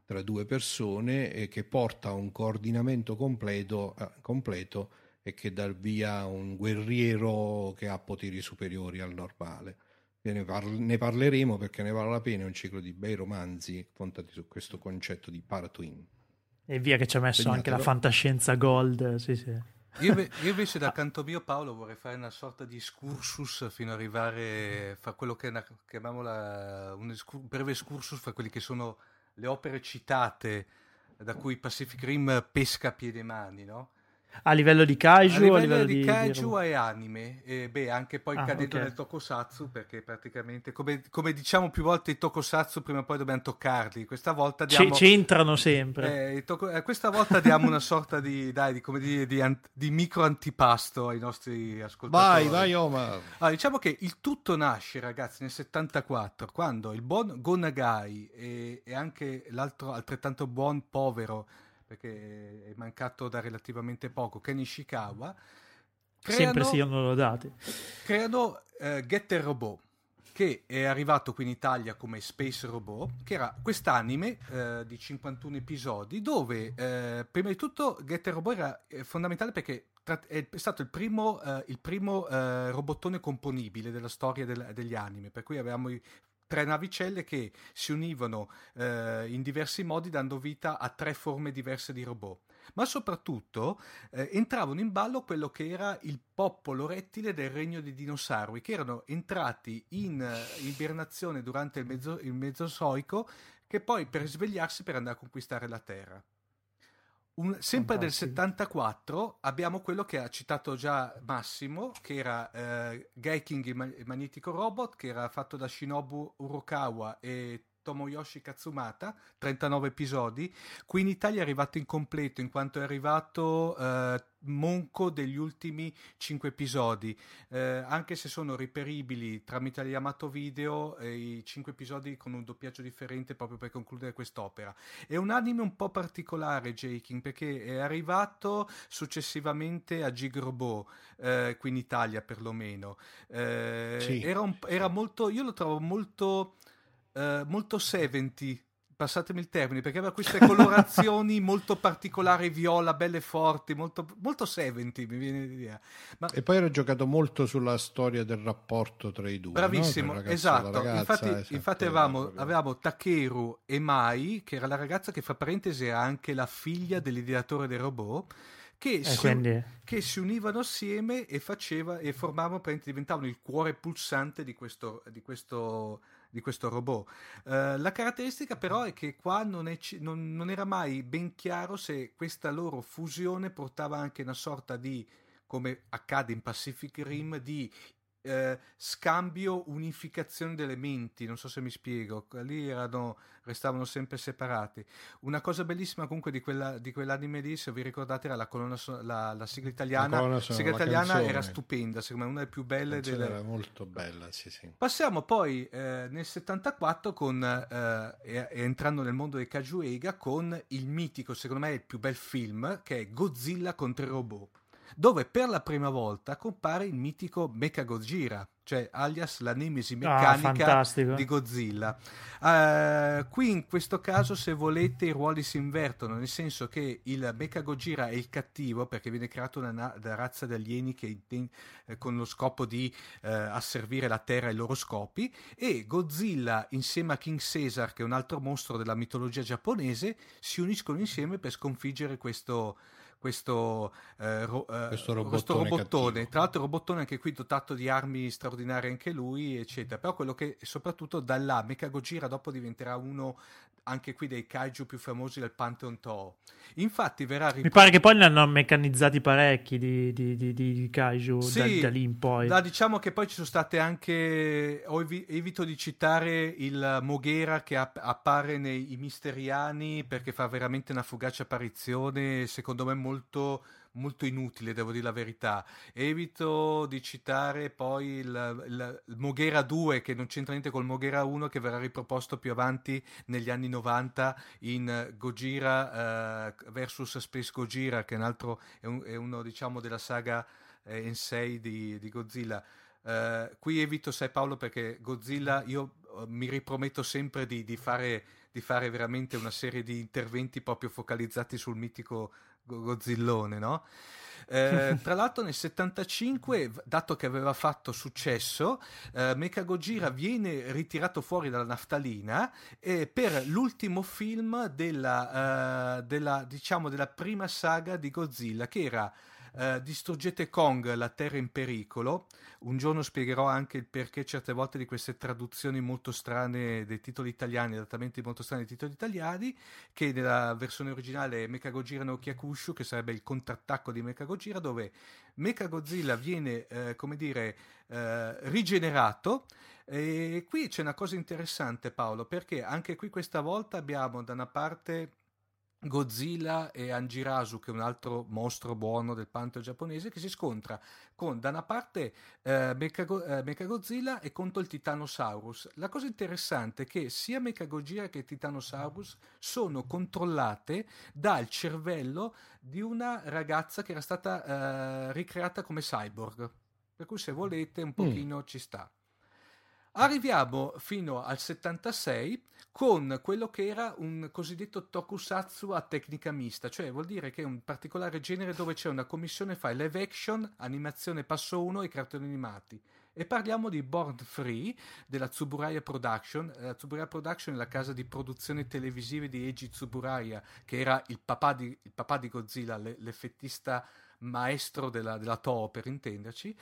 tra due persone e che porta a un coordinamento completo, eh, completo e che dà via un guerriero che ha poteri superiori al normale. Ne, parle, ne, parleremo perché ne vale la pena, è un ciclo di bei romanzi fondati su questo concetto di paratwin. E via che ci ha messo Segnatelo. anche la fantascienza gold, sì sì. Io, (laughs) io, invece da canto mio Paolo vorrei fare una sorta di excursus fino ad arrivare a fare quello che chiamiamo la, un breve excursus fra quelli che sono le opere citate da cui Pacific Rim pesca a piede mani, no? A livello di kaiju? A livello, a livello di, di kaiju di... e anime, e beh, anche poi ah, cadendo okay. nel tokusatsu, perché praticamente, come, come, diciamo più volte, i tokusatsu prima o poi dobbiamo toccarli. Questa volta diamo... C- c'entrano sempre. Eh, toko... eh, questa volta diamo una sorta di, dai, di, come dire, di, an- di, micro antipasto ai nostri ascoltatori. Vai, vai Omar. Allora, diciamo che il tutto nasce, ragazzi, nel 74, quando il buon Gonagai e, e anche l'altro altrettanto buon povero perché è mancato da relativamente poco, Ken Ishikawa. Creano, Sempre siano lodati. Creano uh, Getter Robot, che è arrivato qui in Italia come Space Robot, che era quest'anime uh, di 51 episodi, dove uh, prima di tutto Getter Robot era fondamentale perché è stato il primo, uh, il primo uh, robottone componibile della storia del, degli anime, per cui avevamo i tre navicelle che si univano eh, in diversi modi dando vita a tre forme diverse di robot. Ma soprattutto eh, entravano in ballo quello che era il popolo rettile del regno dei dinosauri, che erano entrati in uh, ibernazione durante il, mezzo, il Mesozoico, che poi per svegliarsi per andare a conquistare la Terra. Un, sempre Fantastico. del 74 abbiamo quello che ha citato già Massimo, che era eh, Geiking il, magnetico robot, che era fatto da Shinobu Urokawa e Tomoyoshi Katsumata, 39 episodi. Qui in Italia è arrivato incompleto in quanto è arrivato eh, monco degli ultimi 5 episodi, eh, anche se sono riperibili tramite Yamato Video eh, i 5 episodi con un doppiaggio differente proprio per concludere quest'opera. È un anime un po' particolare, Jaking, perché è arrivato successivamente a Gigrobo, eh, qui in Italia perlomeno. Eh, sì, era, un, era molto, io lo trovo molto, eh, molto 70 passatemi il termine, perché aveva queste colorazioni (laughs) molto particolari, viola, belle forti, molto, molto 70, mi viene l'idea. Ma... E poi era giocato molto sulla storia del rapporto tra i due. Bravissimo, no? esatto. Ragazza, infatti, esatto, infatti avevamo, avevamo, Takeru e Mai, che era la ragazza che, fra parentesi, era anche la figlia dell'ideatore del robot. Che, eh, si, quindi... che, si, univano assieme e, faceva, e formavano, diventavano il cuore pulsante di questo, di questo di questo robot. Uh, la caratteristica però è che qua non, è, non, non, era mai ben chiaro se questa loro fusione portava anche una sorta di, come accade in Pacific Rim, di eh, scambio, unificazione delle menti, non so se mi spiego, lì erano, restavano sempre separati. Una cosa bellissima comunque di, quella, di quell'anime lì, se vi ricordate, era la, colonna so- la, la sigla italiana. La sigla italiana canzone. era stupenda, secondo me una delle più belle. Delle... Era molto bella, sì, sì. Passiamo poi eh, nel 74 con, eh, entrando nel mondo dei Kajuega con il mitico, secondo me il più bel film, che è Godzilla contro i robot dove per la prima volta compare il mitico Mecha Gojira, cioè alias la nemesi ah, meccanica ah, di Godzilla. Uh, qui in questo caso, se volete, i ruoli si invertono, nel senso che il Mecha Gojira è il cattivo perché viene creato una, una razza di alieni che, eh, con lo scopo di eh, asservire la Terra ai loro scopi e Godzilla insieme a King Caesar, che è un altro mostro della mitologia giapponese, si uniscono insieme per sconfiggere questo questo, eh, ro, eh, questo robottone, questo robottone. tra l'altro robottone anche qui dotato di armi straordinarie anche lui eccetera però quello che soprattutto da là Mecha Gojira dopo diventerà uno anche qui dei kaiju più famosi del Pantheon Toho. Infatti verrà rip- Mi pare che poi ne hanno meccanizzati parecchi di, di, di, di kaiju sì, da, da, lì in poi. Da, diciamo che poi ci sono state anche, evito di citare il Moghera che app- appare nei Misteriani perché fa veramente una fugace apparizione, secondo me molto molto inutile, devo dire la verità. Evito di citare poi il, il, il Moghera 2, che non c'entra niente col Moghera 1, che verrà riproposto più avanti negli anni 90 in Gojira uh, versus Space Gojira, che è, un altro, è, un, è uno diciamo della saga eh, Ensei di, di Godzilla. Uh, qui evito, sai Paolo, perché Godzilla io uh, mi riprometto sempre di, di, fare, di, fare, veramente una serie di interventi proprio focalizzati sul mitico Godzillone, no? Eh, tra l'altro nel 75, dato che aveva fatto successo, eh, Mecha Gojira viene ritirato fuori dalla naftalina eh, per l'ultimo film della, eh, della, diciamo, della prima saga di Godzilla, che era Uh, distruggete Kong, la terra in pericolo. Un giorno spiegherò anche il perché certe volte di queste traduzioni molto strane dei titoli italiani, adattamenti molto strani dei titoli italiani, che nella versione originale è Mecha Gojira no Kyakushu, che sarebbe il contrattacco di Mecha Gojira, dove Mecha Godzilla viene, uh, come dire, uh, rigenerato. E qui c'è una cosa interessante, Paolo, perché anche qui questa volta abbiamo da una parte Godzilla e Anjirasu, che è un altro mostro buono del pantheon giapponese, che si scontra con da una parte eh, Mechagodzilla e contro il Titanosaurus. La cosa interessante è che sia Mechagodzilla che Titanosaurus sono controllate dal cervello di una ragazza che era stata eh, ricreata come cyborg. Per cui se volete un mm. pochino mm. ci sta. Arriviamo fino al 76 con quello che era un cosiddetto tokusatsu a tecnica mista, cioè vuol dire che è un particolare genere dove c'è una commissione fra live action, animazione passo 1 e cartoni animati. E parliamo di Born Free della Tsuburaya Production. La Tsuburaya Production è la casa di produzione televisive di Eiji Tsuburaya, che era il papà di, il papà di Godzilla, l'effettista maestro della, della Toho per intenderci,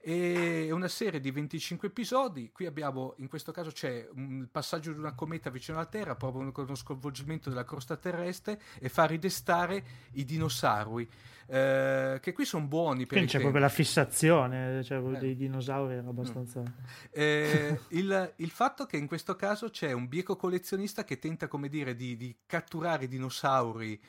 e una serie di 25 episodi, qui abbiamo, in questo caso c'è un passaggio di una cometa vicino alla Terra, proprio con uno sconvolgimento della crosta terrestre e fa ridestare i dinosauri. Eh, che qui sono buoni per Quindi c'è proprio la fissazione cioè, eh. dei dinosauri era abbastanza mm. eh, il, il, fatto che in questo caso c'è un bieco collezionista che tenta come dire di, di catturare i dinosauri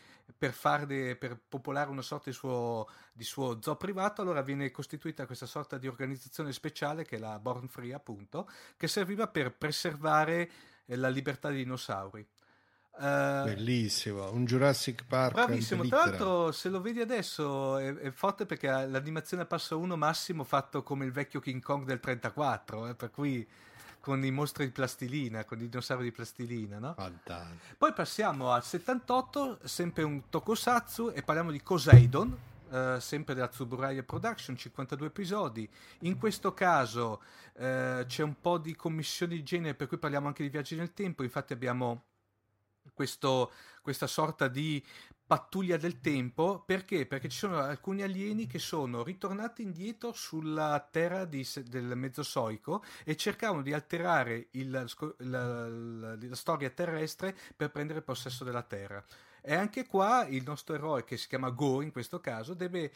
per, farne, per popolare una sorta di suo, di suo zoo privato, allora viene costituita questa sorta di organizzazione speciale che è la Born Free, appunto, che serviva per preservare eh, la libertà dei dinosauri. Uh, Bellissimo, un Jurassic Park. Bravissimo, tra l'altro se lo vedi adesso è, è, forte perché l'animazione a passo 1 massimo fatto come il vecchio King Kong del 34, eh, per cui con i mostri di plastilina, con i dinosauri di plastilina, no? Fantastico. Poi passiamo al 78, sempre un tokusatsu e parliamo di Poseidon, eh, sempre della Tsuburaya Production, 52 episodi. In questo caso eh, c'è un po' di commissioni di genere, per cui parliamo anche di viaggi nel tempo, infatti abbiamo questo, questa sorta di pattuglia del tempo perché? Perché ci sono alcuni alieni che sono ritornati indietro sulla terra di, del Mezzosoico e cercavano di alterare il, la, la, la, storia terrestre per prendere possesso della terra. E anche qua il nostro eroe, che si chiama Go in questo caso, deve,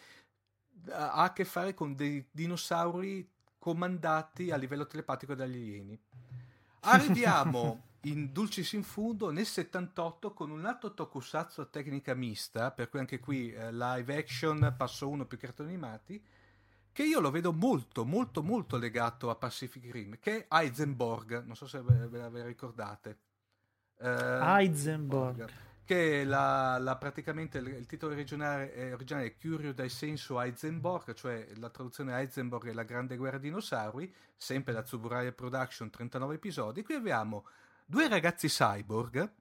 ha a che fare con dei dinosauri comandati a livello telepatico dagli alieni. (laughs) Arriviamo in Dulcis in Fundo nel 78 con un altro tokusatsu a tecnica mista, per cui anche qui eh, live action, passo uno più cartoni animati, che io lo vedo molto, molto, molto legato a Pacific Rim, che è Heisenborg, non so se ve, ve la ricordate. Uh, Heisenborg. Che la, la, praticamente il, il titolo originale è, originale è Curio dai senso Heisenborg, cioè la traduzione Heisenborg è la grande guerra dinosauri, sempre da Tsuburaya Production, 39 episodi. Qui abbiamo due ragazzi cyborg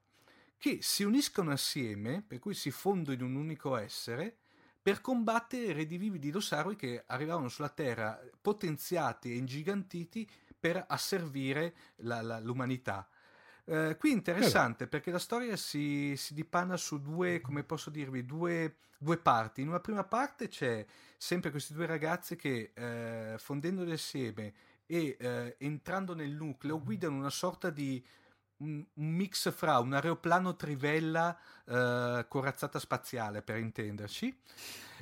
che si uniscono assieme, per cui si fondono in un unico essere, per combattere i redivivi dinosauri che arrivavano sulla Terra potenziati e ingigantiti per asservire la, la, l'umanità. Eh, qui è interessante perché la storia si, si dipanna su due, come posso dirvi, due, due, parti. In una prima parte c'è sempre questi due ragazzi che eh, fondendoli assieme e eh, entrando nel nucleo guidano una sorta di un, mix fra un aeroplano trivella eh, corazzata spaziale, per intenderci.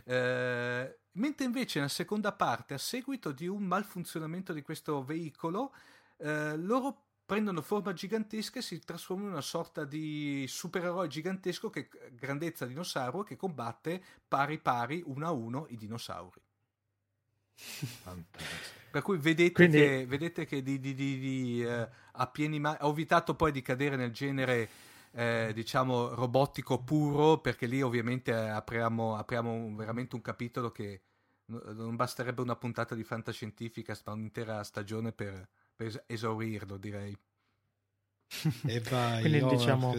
Eh, mentre invece nella seconda parte, a seguito di un malfunzionamento di questo veicolo, eh, loro prendono forma gigantesca e si trasformano in una sorta di supereroe gigantesco che grandezza dinosauro che combatte pari pari uno a uno i dinosauri. (laughs) Fantastico. Per cui vedete Quindi... che, vedete che di, di, di, di eh, a pieni mani ho evitato poi di cadere nel genere eh, diciamo robotico puro perché lì ovviamente apriamo, apriamo un, veramente un capitolo che non basterebbe una puntata di fantascientifica ma un'intera stagione per, per esaurirlo direi e vai, Quindi, oh, diciamo,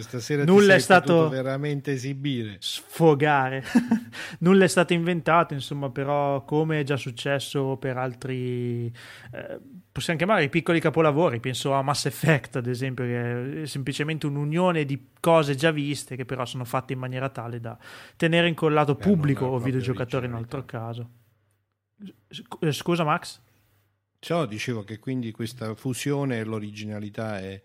nulla è stato veramente esibire, sfogare. (laughs) nulla è stato inventato, insomma, però come è già successo per altri eh, possiamo chiamare i piccoli capolavori, penso a Mass Effect, ad esempio, che è semplicemente un'unione di cose già viste che però sono fatte in maniera tale da tenere incollato Beh, pubblico o videogiocatori in altro caso. Eh, scusa Max? Ciò dicevo che quindi questa fusione e l'originalità è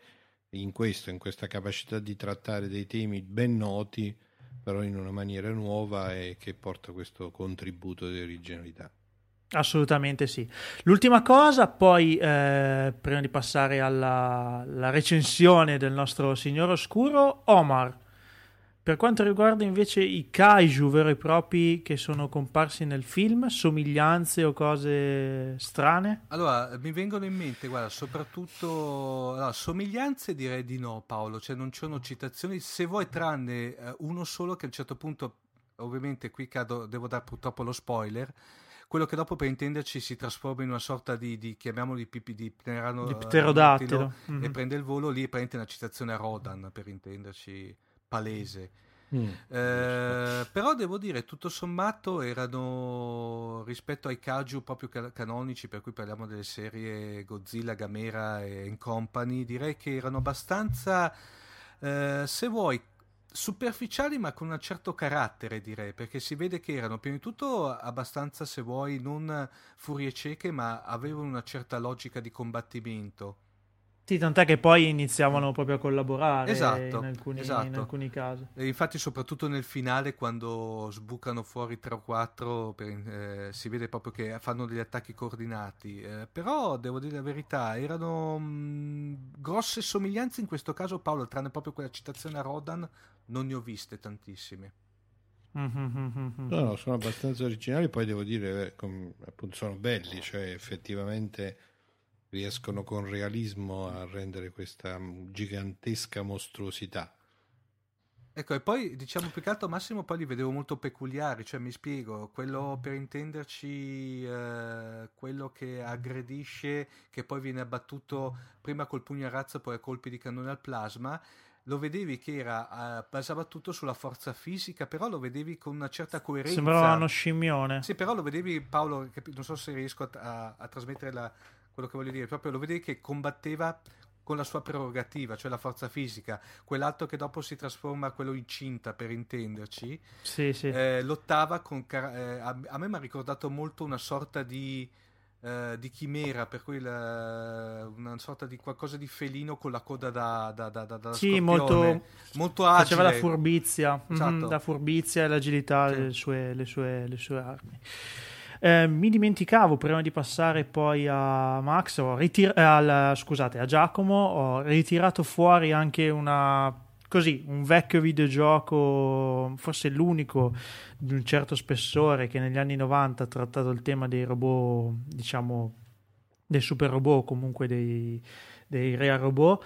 in questo, in questa capacità di trattare dei temi ben noti, però in una maniera nuova e che porta questo contributo di originalità. Assolutamente sì. L'ultima cosa, poi, eh, prima di passare alla, alla recensione del nostro Signore Oscuro, Omar per quanto riguarda invece i kaiju veri e propri che sono comparsi nel film, somiglianze o cose strane? Allora, mi vengono in mente, guarda, soprattutto allora, somiglianze direi di no, Paolo, cioè non ci sono citazioni, se vuoi tranne eh, uno solo che a un certo punto, ovviamente qui cado, devo dare purtroppo lo spoiler, quello che dopo per intenderci si trasforma in una sorta di, di chiamiamolo di, pipi, di, pterano, di pterodattilo mm-hmm. e prende il volo lì e prende una citazione a Rodan per intenderci palese. Mm. Eh, però devo dire, tutto sommato erano rispetto ai kaiju proprio can- canonici, per cui parliamo delle serie Godzilla, Gamera e Company, direi che erano abbastanza, eh, se vuoi, superficiali ma con un certo carattere direi perché si vede che erano prima di tutto abbastanza se vuoi non furie cieche ma avevano una certa logica di combattimento sì, tant'è che poi iniziavano proprio a collaborare esatto, in, alcuni, esatto. in alcuni casi. E infatti, soprattutto nel finale, quando sbucano fuori 3 o 4, per, eh, si vede proprio che fanno degli attacchi coordinati. Eh, però, devo dire la verità, erano mh, grosse somiglianze in questo caso, Paolo, tranne proprio quella citazione a Rodan, non ne ho viste tantissime. No, no, sono abbastanza originali, poi devo dire, eh, appunto, sono belli, cioè effettivamente riescono con realismo a rendere questa gigantesca mostruosità. Ecco, e poi diciamo più che altro Massimo poi li vedevo molto peculiari, cioè mi spiego, quello per intenderci, eh, quello che aggredisce, che poi viene abbattuto prima col pugno a razza, poi a colpi di cannone al plasma, lo vedevi che era, uh, basava tutto sulla forza fisica, però lo vedevi con una certa coerenza. Sembrava uno scimmione. Sì, però lo vedevi, Paolo, non so se riesco a, a, a trasmettere la, quello che voglio dire, proprio lo vedevi che combatteva con la sua prerogativa, cioè la forza fisica, quell'altro che dopo si trasforma a quello incinta, per intenderci, sì, sì. Eh, lottava con... Eh, a, a, me mi ha ricordato molto una sorta di... Uh, di chimera, per cui la, una sorta di qualcosa di felino con la coda da, da, da, da sì, molto, molto agile. Faceva la furbizia, esatto. mm, la furbizia e l'agilità sì. delle sue, le sue, le sue armi. Eh, mi dimenticavo prima di passare poi a Max, ritir- eh, al, scusate, a Giacomo, ho ritirato fuori anche una così un vecchio videogioco, forse l'unico di un certo spessore che negli anni 90 ha trattato il tema dei robot, diciamo, dei super robot, comunque dei, dei real robot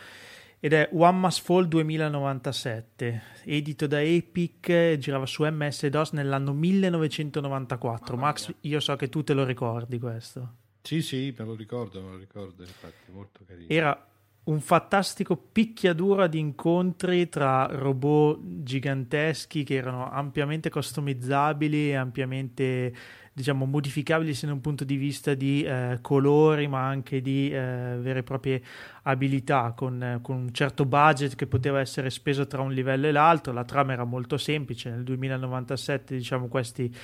ed è One Must Fall 2097, edito da Epic, girava su MS-DOS nell'anno 1994. Mamma Max, mia. io so che tu te lo ricordi questo. Sì, sì, me lo ricordo, me lo ricordo, infatti, molto carino. Era un fantastico picchiaduro di incontri tra robot giganteschi che erano ampiamente customizzabili e ampiamente diciamo modificabili sia da un punto di vista di eh, colori ma anche di eh, vere e proprie abilità con, eh, con, un certo budget che poteva essere speso tra un livello e l'altro. La trama era molto semplice. Nel 2097 diciamo questi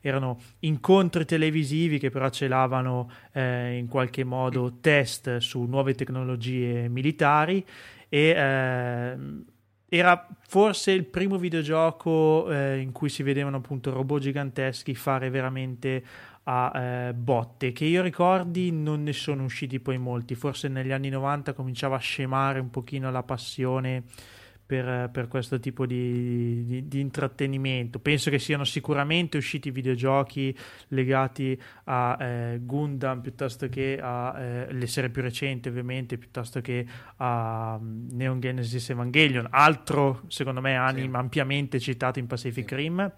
erano incontri televisivi che però celavano eh, in qualche modo test su nuove tecnologie militari e ehm, era forse il primo videogioco eh, in cui si vedevano appunto robot giganteschi fare veramente a eh, botte che io ricordi non ne sono usciti poi molti. Forse negli anni 90 cominciava a scemare un pochino la passione per, per questo tipo di, di, di, intrattenimento. Penso che siano sicuramente usciti videogiochi legati a eh, Gundam piuttosto che alle eh, serie più recenti, ovviamente, piuttosto che a um, Neon Genesis Evangelion, altro secondo me anime sì. ampiamente citato in Pacific. Rim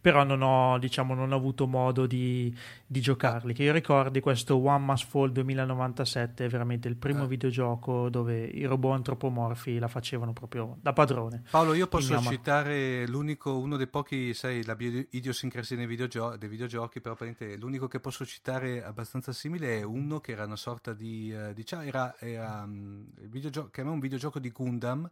però non ho, diciamo, non ho avuto modo di, di, giocarli. Che io ricordi questo One Must Fall 2097 è veramente il primo eh. videogioco dove i robot antropomorfi la facevano proprio da padrone. Paolo, io posso citare l'unico, uno dei pochi, sai, la idiosincrasia dei, videogio- dei videogiochi, però l'unico che posso citare abbastanza simile è uno che era una sorta di, uh, diciamo, era, era um, videogio- che un videogioco di Gundam,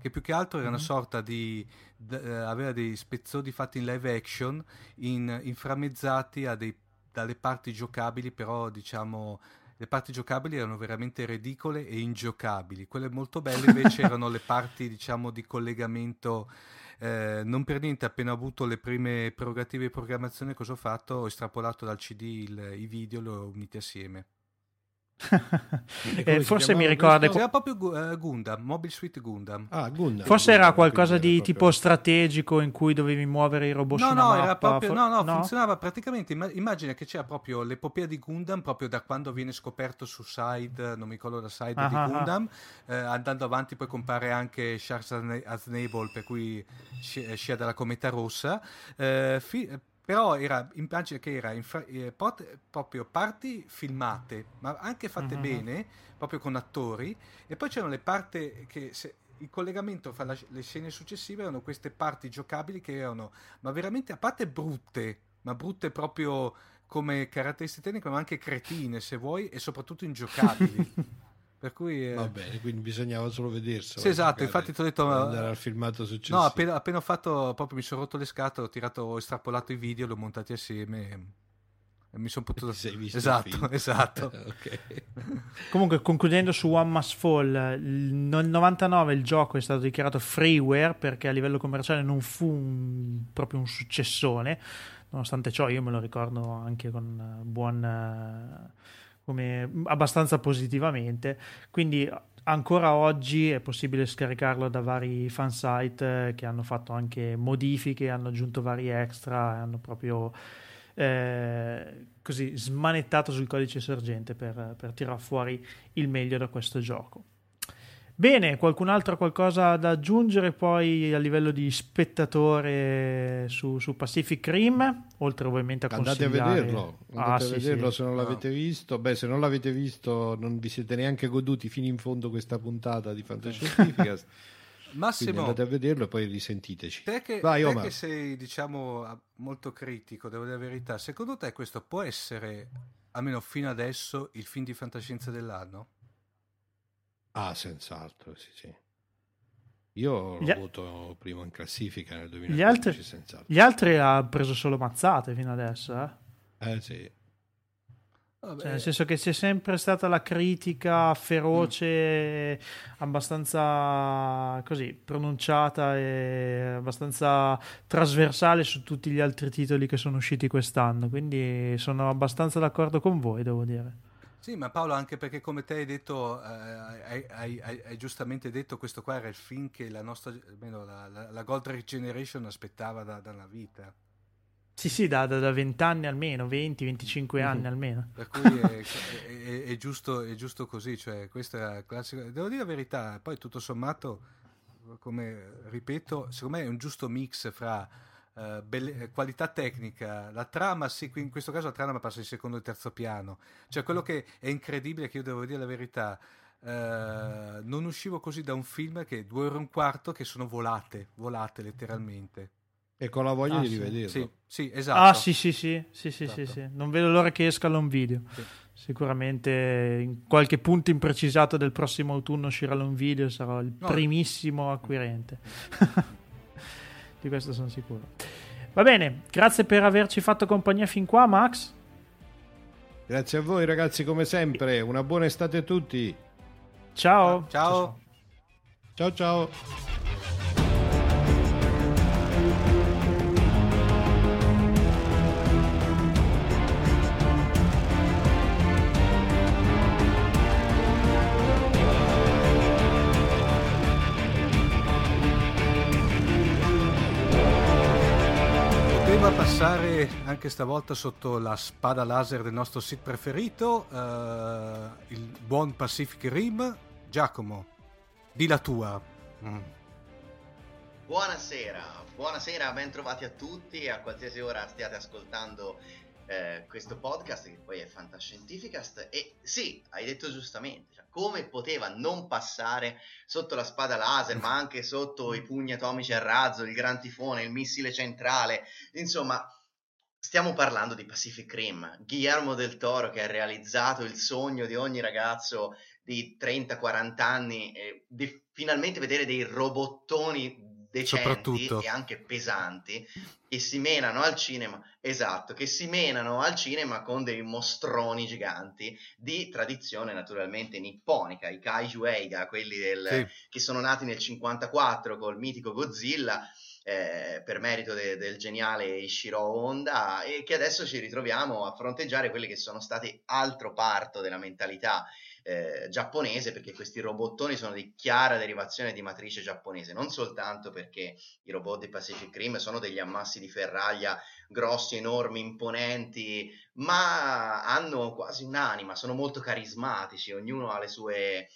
che più che altro era mm-hmm. una sorta di, d- uh, aveva dei spezzoni fatti in live action in, inframmezzati dei, dalle parti giocabili, però diciamo le parti giocabili erano veramente ridicole e ingiocabili. Quelle molto belle invece (laughs) erano le parti diciamo di collegamento. Eh, non per niente, appena ho avuto le prime prerogative di programmazione, cosa ho fatto? Ho estrapolato dal CD il, i video e li ho uniti assieme eh, forse mi ricorda era proprio uh, Gundam Mobile Suite Gundam. Ah, Gundam. Forse Gundam, era qualcosa di proprio... tipo strategico in cui dovevi muovere i robot no no era proprio For... no, no no? funzionava praticamente. Immagina che c'era proprio l'epopea di Gundam proprio da quando viene scoperto su side non mi ricordo la side ah, di ah, ah. Gundam ah. Eh, andando avanti poi compare anche Charles Aznable per cui scia dalla cometa rossa. Eh, fi- però era immagine che era infra- eh, pot- proprio parti filmate ma anche fatte mm-hmm. bene proprio con attori e poi c'erano le parti che se, il collegamento fra la, le scene successive erano queste parti giocabili che erano ma veramente a parte brutte ma brutte proprio come caratteristiche tecniche ma anche cretine se vuoi e soprattutto (laughs) ingiocabili Per cui, eh... Va bene, quindi bisognava solo vederselo. Sì, esatto, infatti ti ho detto... Andare al filmato successivo. No, appena, appena ho fatto, proprio mi sono rotto le scatole, ho tirato, ho estrapolato i video, li ho montati assieme e mi sono potuto... (laughs) Sei visto esatto, (laughs) esatto. (laughs) okay. Comunque, concludendo su One Must Fall, nel 99 il gioco è stato dichiarato freeware perché a livello commerciale non fu un, proprio un successone. Nonostante ciò, io me lo ricordo anche con buon come abbastanza positivamente. Quindi ancora oggi è possibile scaricarlo da vari fansite eh, che hanno fatto anche modifiche, hanno aggiunto vari extra, hanno proprio eh, così smanettato sul codice sorgente per, per tirar fuori il meglio da questo gioco. Bene, qualcun altro ha qualcosa da aggiungere poi a livello di spettatore su, su Pacific Rim? Oltre ovviamente a andate consigliare... a vederlo, andate ah, a sì, vederlo sì. se non l'avete no. visto. Beh, se non l'avete visto non vi siete neanche goduti fino in fondo questa puntata di Fantascientificast. (laughs) Massimo, andate a vederlo e poi risentiteci. Te che, Vai, te che sei, diciamo, molto critico, devo dire la verità, secondo te questo può essere, almeno fino adesso, il film di fantascienza dell'anno? Ah, senz'altro, sì, sì. Io l'ho avuto primo in classifica nel 2015, gli altri, senz'altro. Gli altri ha preso solo mazzate fino adesso, eh? Eh sì. Cioè, nel senso che c'è sempre stata la critica feroce, mm. abbastanza così pronunciata e abbastanza trasversale su tutti gli altri titoli che sono usciti quest'anno. Quindi sono abbastanza d'accordo con voi, devo dire. Sì, ma Paolo, anche perché come te hai detto, eh, hai, hai, hai, giustamente detto, questo qua era il film che la nostra, almeno la, la, la Gold Regeneration aspettava da, da una vita. Sì, sì, da, da, 20 anni almeno, 20-25 mm-hmm. anni almeno. Per cui è, (laughs) è, è, giusto, è, giusto, così, cioè questo è classico. Devo dire la verità, poi tutto sommato, come ripeto, secondo me è un giusto mix fra Uh, belle, qualità tecnica, la trama, sì, in questo caso la trama passa in secondo e terzo piano. Cioè, quello che è incredibile, che io devo dire la verità, uh, non uscivo così da un film che due ore e un quarto che sono volate, volate letteralmente. E con la voglia ah, di sì. rivederlo. Sì, sì, esatto. Ah, sì, sì, sì, sì, sì, esatto. sì, sì. Non vedo l'ora che esca l'on video. Sì. Sicuramente in qualche punto imprecisato del prossimo autunno uscirà l'on video, sarò il no. primissimo acquirente. Di questo sono sicuro. Va bene, grazie per averci fatto compagnia fin qua, Max. Grazie a voi ragazzi come sempre, una buona estate a tutti. Ciao. Ciao. Ciao ciao. ciao. Passare anche stavolta sotto la spada laser del nostro sito preferito, uh, il buon Pacific Rim. Giacomo, di la tua. Mm. Buonasera, buonasera, ben trovati a tutti, a qualsiasi ora stiate ascoltando eh, questo podcast che poi è Fantascientificast e sì, hai detto giustamente, cioè, come poteva non passare sotto la spada laser, ma anche sotto i pugni atomici a razzo, il gran tifone, il missile centrale, insomma, stiamo parlando di Pacific Rim, Guillermo del Toro che ha realizzato il sogno di ogni ragazzo di 30-40 anni, eh, di finalmente vedere dei robottoni decenti e anche pesanti che si menano al cinema, esatto, che si menano al cinema con dei mostroni giganti di tradizione naturalmente nipponica, i kaiju eiga, quelli del, sì. che sono nati nel 54 col mitico Godzilla, eh, per merito de, del geniale Ishiro Honda e che adesso ci ritroviamo a fronteggiare quelli che sono stati altro parto della mentalità eh, giapponese perché questi robottoni sono di chiara derivazione di matrice giapponese, non soltanto perché i robot di Pacific Rim sono degli ammassi di ferraglia grossi, enormi, imponenti, ma hanno quasi un'anima, sono molto carismatici, ognuno ha le sue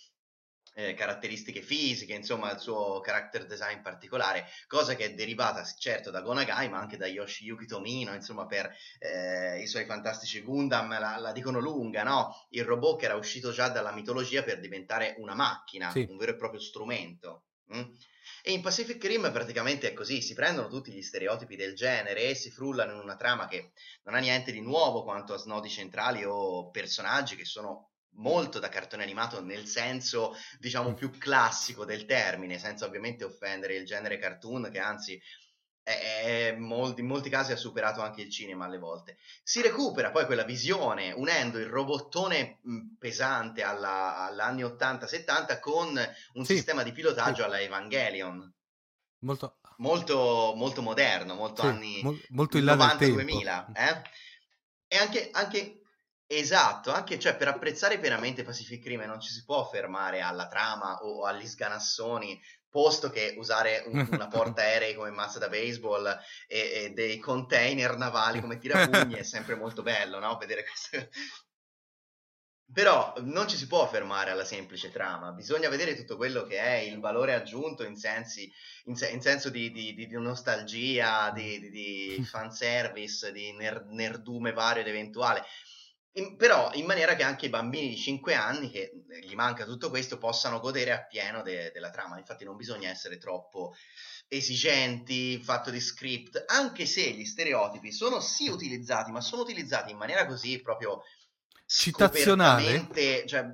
eh, caratteristiche fisiche, insomma il suo character design particolare, cosa che è derivata certo da Gonagai ma anche da Yoshiyuki Tomino, insomma per eh, i suoi fantastici Gundam la, la, dicono lunga, no? Il robot che era uscito già dalla mitologia per diventare una macchina, sì. un vero e proprio strumento. Mm? E in Pacific Rim praticamente è così, si prendono tutti gli stereotipi del genere e si frullano in una trama che non ha niente di nuovo quanto a snodi centrali o personaggi che sono molto da cartone animato nel senso, diciamo, più classico del termine, senza ovviamente offendere il genere cartoon, che anzi è, è molti, in molti casi ha superato anche il cinema alle volte. Si recupera poi quella visione unendo il robottone pesante alla, all'anni 80-70 con un sì, sistema di pilotaggio sì. alla Evangelion. Molto... Molto, molto moderno, molto sì, anni mo- molto 90-2000. Eh? E anche, anche Esatto, anche cioè, per apprezzare pienamente Pacific Rim non ci si può fermare alla trama o agli sganassoni posto che usare un, una (laughs) porta aerei come mazza da baseball e, e, dei container navali come tirapugni è sempre molto bello, no? Vedere questo. (laughs) Però non ci si può fermare alla semplice trama, bisogna vedere tutto quello che è il valore aggiunto in, sensi, in, se, in senso di, di, di, nostalgia, di, di (laughs) fanservice, di ner, nerdume vario ed eventuale. In, però in maniera che anche i bambini di 5 anni, che gli manca tutto questo, possano godere appieno de, della trama. Infatti non bisogna essere troppo esigenti in fatto di script, anche se gli stereotipi sono sì utilizzati, ma sono utilizzati in maniera così proprio citazionale. Cioè,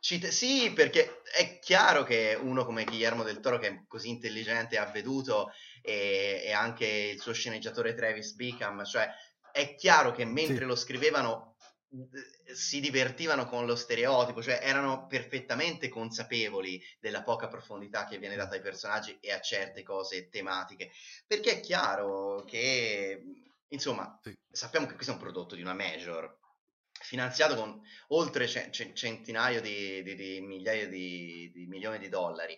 cit- sì, perché è chiaro che uno come Guillermo del Toro, che è così intelligente e avveduto, e, e anche il suo sceneggiatore Travis Beacom, cioè è chiaro che mentre sì. lo scrivevano eh, si divertivano con lo stereotipo, cioè erano perfettamente consapevoli della poca profondità che viene data ai personaggi e a certe cose tematiche, perché è chiaro che, insomma, sì. sappiamo che questo è un prodotto di una major, finanziato con oltre centinaio di, di, di migliaia di, di milioni di dollari.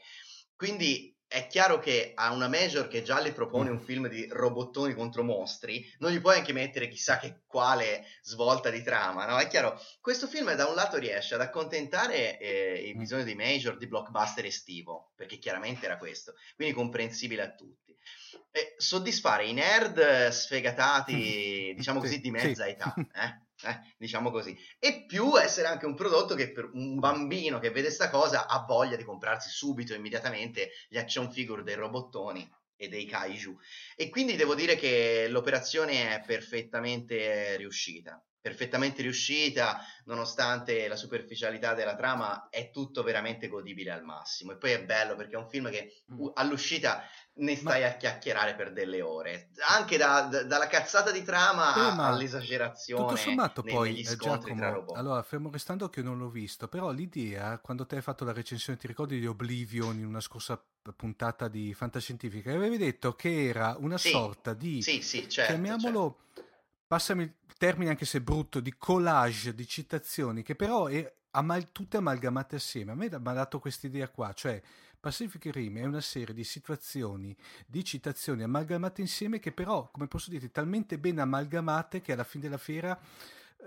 Quindi è chiaro che a una major che già le propone un film di robottoni contro mostri, non gli puoi anche mettere chissà che quale svolta di trama, no? È chiaro, questo film da un lato riesce ad accontentare eh, i bisogni di major di blockbuster estivo, perché chiaramente era questo, quindi comprensibile a tutti. E soddisfare i nerd sfegatati, (laughs) diciamo così, di mezza età, eh? Eh, diciamo così, e più essere anche un prodotto che per un bambino che vede sta cosa ha voglia di comprarsi subito, immediatamente, gli action figure dei robottoni e dei kaiju. E quindi devo dire che l'operazione è perfettamente riuscita. Perfettamente riuscita, nonostante la superficialità della trama, è tutto veramente godibile al massimo. E poi è bello perché è un film che mm. all'uscita ne stai ma... a chiacchierare per delle ore. Anche da, da, dalla cazzata di trama eh, all'esagerazione. Tutto sommato nei, poi, negli Giacomo, allora fermo restando che io non l'ho visto, però l'idea, quando te hai fatto la recensione, ti ricordi di Oblivion in una scorsa puntata di Fantascientifica, avevi detto che era una sì, sorta di, sì, sì, certo, chiamiamolo, certo. Passami il termine anche se brutto, di collage di citazioni che però è amal- tutte amalgamate assieme. A me mi ha dato questa idea qua, cioè Pacific Rim è una serie di situazioni, di citazioni amalgamate insieme che però, come posso dire, talmente ben amalgamate che alla fine della fiera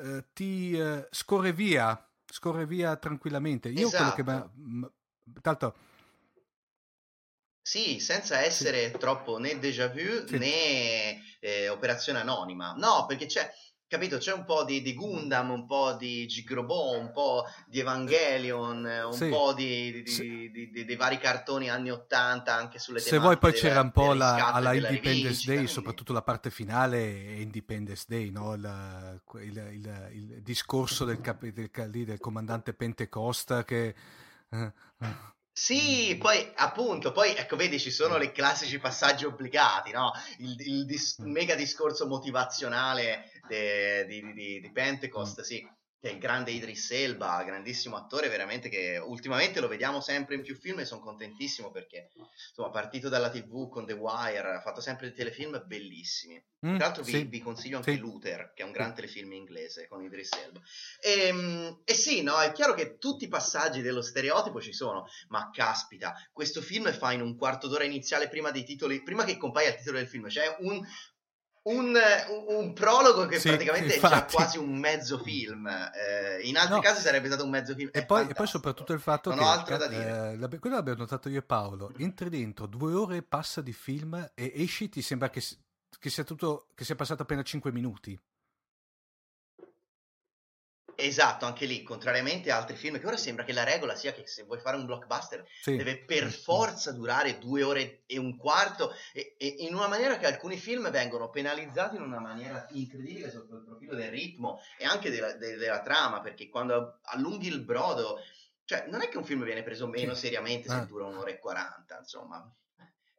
eh, ti eh, scorre via, scorre via tranquillamente. Io esatto. quello che esatto. mi tanto sì, senza essere sì. troppo né déjà vu sì. né eh, operazione anonima. No, perché c'è capito? C'è un po' di, di, Gundam, un po' di Gigrobot, un po' di Evangelion, un sì. po' di, di, di, vari cartoni anni 80 anche sulle Se vuoi poi c'era un po' la, alla Independence rivicita, Day, quindi... soprattutto la parte finale Independence Day, no? il, il, il, il, discorso del, cap- del, del, comandante Pentecosta che... Uh, uh sì, poi appunto, poi ecco, vedi, ci sono i classici passaggi obbligati, no? Il, il dis- mm. mega discorso motivazionale de- di, di, di Pentecost, mm. sì che è il grande Idris Elba, grandissimo attore, veramente che ultimamente lo vediamo sempre in più film e sono contentissimo perché insomma partito dalla tv con The Wire, ha fatto sempre dei telefilm bellissimi. Mm, Tra l'altro sì, vi, vi, consiglio anche sì. Luther, che è un gran telefilm inglese con Idris Elba. E, ehm, e sì, no, è chiaro che tutti i passaggi dello stereotipo ci sono, ma caspita, questo film fa in un quarto d'ora iniziale prima dei titoli, prima che compaia il titolo del film, cioè un, un, un, prologo che sì, praticamente infatti. è già quasi un mezzo film. Eh, in altri no. casi sarebbe stato un mezzo film. E poi, e poi, soprattutto il fatto non che. Ho altro da dire. Eh, quello l'abbiamo notato io e Paolo. Entri dentro due ore e passa di film e esci, ti sembra che, che sia tutto. che sia passato appena 5 minuti. Esatto, anche lì, contrariamente a altri film, che ora sembra che la regola sia che se vuoi fare un blockbuster sì. deve per forza durare due ore e un quarto, e, e, in una maniera che alcuni film vengono penalizzati in una maniera incredibile sotto il profilo del ritmo e anche della, de, della trama, perché quando allunghi il brodo, cioè non è che un film viene preso meno sì. seriamente se ah. dura un'ora e quaranta, insomma,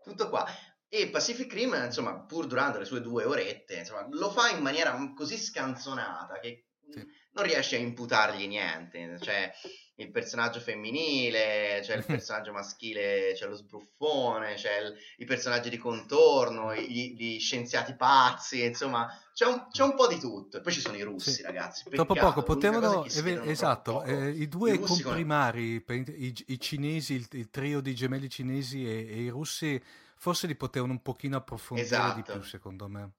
tutto qua. E Pacific Rim, insomma, pur durante le sue due orette, insomma, lo fa in maniera così scanzonata che sì. Non riesce a imputargli niente. Cioè, il personaggio femminile, c'è il (laughs) personaggio maschile, c'è lo sbruffone, c'è il, i personaggi di contorno, gli, gli scienziati pazzi, insomma, c'è un, c'è un, po' di tutto. E poi ci sono i russi, sì. ragazzi. Peccato, Dopo poco potevano, esatto, eh, i due I comprimari, con... i, i, cinesi, il, il, trio di gemelli cinesi e, e, i russi, forse li potevano un pochino approfondire esatto. di più, secondo me.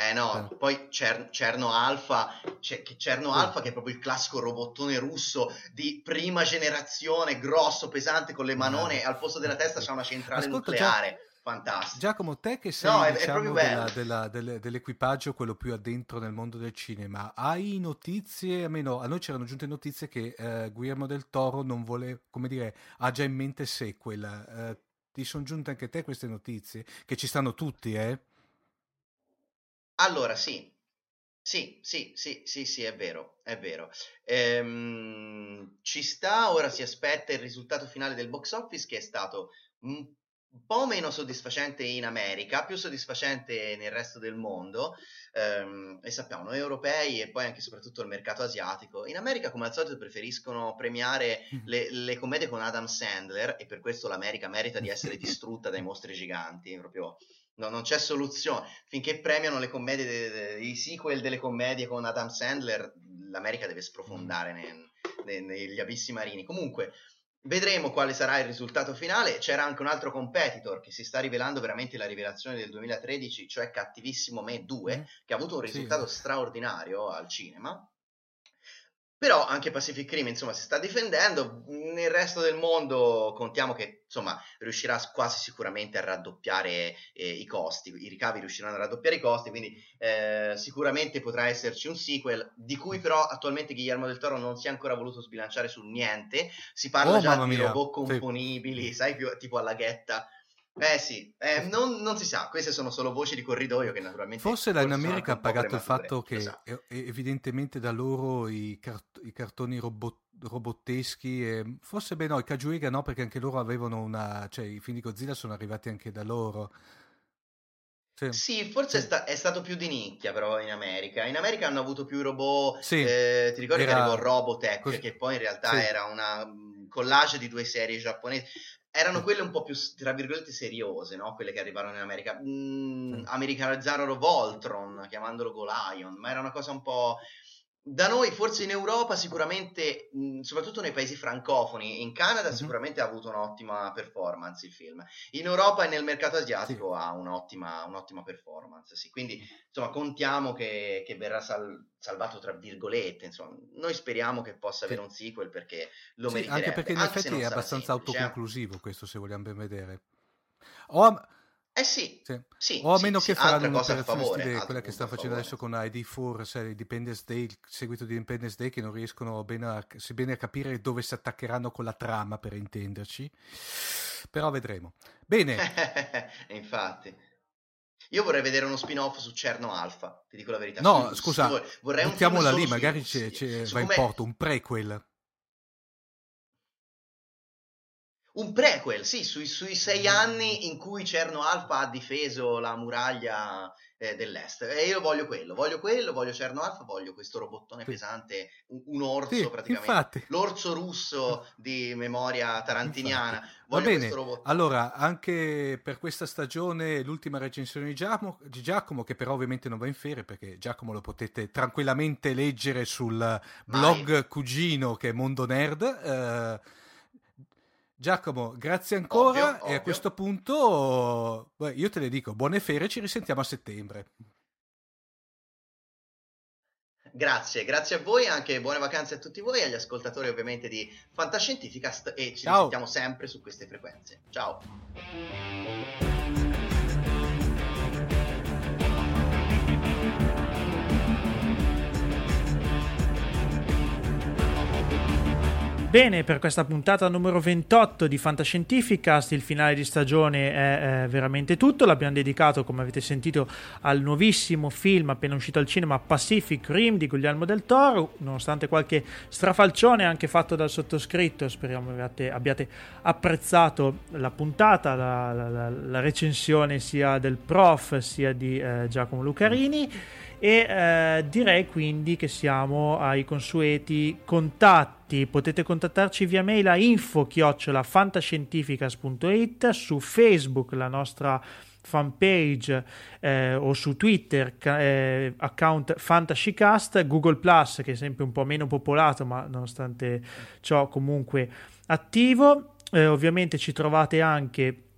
Eh no, eh. poi Cer- Cerno Alfa, c'è, Cerno Alfa che è proprio il classico robottone russo di prima generazione, grosso, pesante, con le manone, e al posto della testa c'è una centrale Ascolta, nucleare. Già... Fantastico. Giacomo, te che sei no, è, diciamo, è della, della, della, dell'equipaggio, quello più addentro nel mondo del cinema, hai notizie? Almeno a noi c'erano giunte notizie che eh, Guillermo del Toro non vuole, come dire, ha già in mente sequel. Eh, ti sono giunte anche te queste notizie? Che ci stanno tutti, eh? Allora, sì. Sì, sì, sì, sì, sì, è vero, è vero. Ehm, ci sta, ora si aspetta il risultato finale del box office che è stato un po' meno soddisfacente in America, più soddisfacente nel resto del mondo. Ehm, e sappiamo, noi europei e poi anche soprattutto il mercato asiatico, in America come al solito preferiscono premiare mm. le, le commedie con Adam Sandler e per questo l'America merita di essere distrutta dai mostri giganti, proprio No, non c'è soluzione. Finché premiano le commedie, de, de, i sequel delle commedie con Adam Sandler, l'America deve sprofondare mm. ne, ne, negli abissi marini. Comunque, vedremo quale sarà il risultato finale. C'era anche un altro competitor che si sta rivelando veramente la rivelazione del 2013, cioè Cattivissimo Me 2, mm. che ha avuto un risultato sì. straordinario al cinema. Però anche Pacific Rim, insomma, si sta difendendo. Nel resto del mondo contiamo che, insomma, riuscirà quasi sicuramente a raddoppiare eh, i costi. I ricavi riusciranno a raddoppiare i costi, quindi eh, sicuramente potrà esserci un sequel, di cui però attualmente Guillermo del Toro non si è ancora voluto sbilanciare su niente. Si parla oh, già di robot componibili, sì. sai, più, tipo alla ghetta eh sì, eh, non, non, si sa, queste sono solo voci di corridoio che naturalmente... Forse la in America ha pagato il fatto che evidentemente da loro i, cart- i cartoni robot- robotteschi, e, forse beh no, i Kajuiga no perché anche loro avevano una... cioè i film di Godzilla sono arrivati anche da loro. Sì, sì forse sì. È, sta- è, stato più di nicchia però in America. In America hanno avuto più robot, sì. eh, ti ricordi era... che arrivò Robotech, Cos- che poi in realtà era una mm, collage di due serie giapponesi erano quelle un po' più, tra virgolette, seriose, no? Quelle che arrivarono in America. Mm, americanizzarono Voltron, chiamandolo Golion, ma era una cosa un po' Da noi, forse in Europa, sicuramente, mh, soprattutto nei paesi francofoni, in Canada mm-hmm. sicuramente ha avuto un'ottima performance il film. In Europa e nel mercato asiatico sì. ha un'ottima, un'ottima, performance, sì. Quindi, insomma, contiamo che, che verrà sal- salvato tra virgolette, insomma. Noi speriamo che possa sì. avere un sequel perché lo meriterebbe. Anche perché in anche effetti è abbastanza semplice, autoconclusivo questo, se vogliamo ben vedere. Ho, eh sì, sì. sì o a meno che faranno un'operazione stile quella che sta facendo adesso con ID4, sai, Independence Day, il seguito di Independence Day, che non riescono bene a, bene a capire dove si attaccheranno con la trama, per intenderci. Però vedremo. Bene. (laughs) Infatti. Io vorrei vedere uno spin-off su Cerno Alpha, ti dico la verità. No, scusa, vorrei buttiamola lì, magari c'è, c'è, va in porto, un prequel. Un prequel, sì, sui, sui, sei anni in cui Cerno Alfa ha difeso la muraglia eh, dell'est. E io voglio quello, voglio quello, voglio Cerno Alfa, voglio questo robottone sì. pesante, un, un orso sì, praticamente. Infatti. L'orso russo di memoria tarantiniana. Va bene, allora anche per questa stagione l'ultima recensione di Giacomo, di Giacomo, che però ovviamente non va in ferie perché Giacomo lo potete tranquillamente leggere sul blog Vai. cugino che è Mondo Nerd. Eh, Giacomo, grazie ancora ovvio, e a questo punto beh, io te le dico, buone ferie, ci risentiamo a settembre. Grazie, grazie a voi, anche buone vacanze a tutti voi, agli ascoltatori ovviamente di Fantascientificast e ci Ciao. risentiamo sempre su queste frequenze. Ciao! Bene, per questa puntata numero 28 di Fantascientificast il finale di stagione è, è, veramente tutto. L'abbiamo dedicato, come avete sentito, al nuovissimo film appena uscito al cinema Pacific Rim di Guglielmo del Toro, nonostante qualche strafalcione anche fatto dal sottoscritto. Speriamo abbiate, abbiate apprezzato la puntata, la, la, la, recensione sia del prof sia di eh, Giacomo Lucarini e eh, direi quindi che siamo ai consueti contatti potete contattarci via mail a info fantascientificas.it su facebook la nostra fanpage eh, o su Twitter eh, account Fantascicast, Google Plus che è sempre un po' meno popolato ma nonostante ciò comunque attivo. Eh, ovviamente ci trovate anche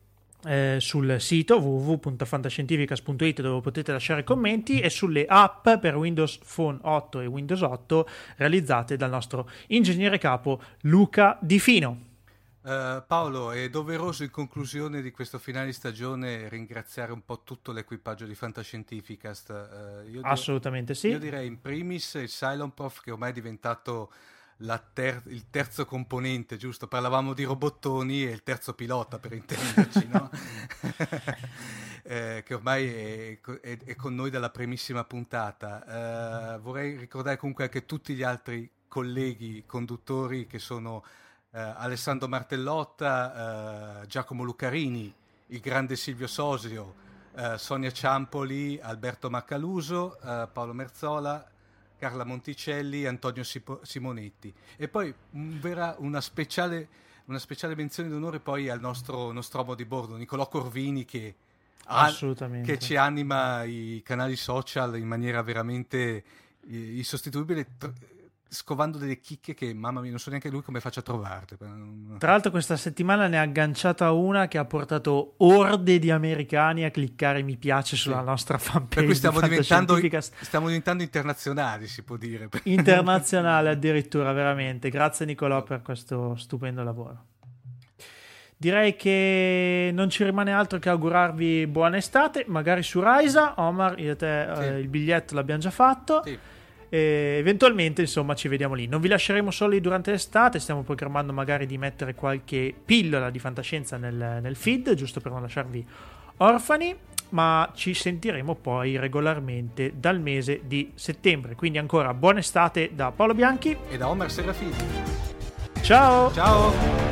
eh, sul sito www.fantascientificas.it dove potete lasciare commenti e sulle app per Windows Phone 8 e Windows 8 realizzate dal nostro ingegnere capo Luca Di Fino. Uh, Paolo, è doveroso in conclusione di questo finale di stagione ringraziare un po' tutto l'equipaggio di Fantascientificast. Uh, Assolutamente sì. Io direi in primis il Cylon Prof che ormai è diventato ter- il terzo componente, giusto? Parlavamo di robottoni e il terzo pilota per intenderci, no? (laughs) eh, che ormai è, è, è, con noi dalla primissima puntata. Eh, vorrei ricordare comunque anche tutti gli altri colleghi conduttori che sono eh, Alessandro Martellotta, eh, Giacomo Lucarini, il grande Silvio Sosio, eh, Sonia Ciampoli, Alberto Maccaluso, eh, Paolo Merzola, Carla Monticelli e Antonio Simonetti. E poi un vera, una, speciale, una, speciale, menzione d'onore poi al nostro nostromo di bordo, Nicolò Corvini, che, ha, che ci anima i canali social in maniera veramente eh, insostituibile scovando delle chicche che mamma mia non so neanche lui come faccia a trovarle. Tra l'altro questa settimana ne ha agganciata una che ha portato orde di americani a cliccare mi piace sulla sì. nostra fanpage per cui stiamo diventando, stiamo diventando internazionali si può dire. (laughs) Internazionale addirittura veramente. Grazie Nicolò per questo stupendo lavoro. Direi che non ci rimane altro che augurarvi buona estate. Magari su Raisa Omar io e te sì. eh, il biglietto l'abbiamo già fatto. Sì e eventualmente, insomma, ci vediamo lì. Non vi lasceremo soli durante l'estate, stiamo programmando magari di mettere qualche pillola di fantascienza nel, nel feed, giusto per non lasciarvi orfani ma ci sentiremo poi regolarmente dal mese di settembre. Quindi ancora buona estate da Paolo Bianchi e da Omer Serafini. Ciao! Ciao!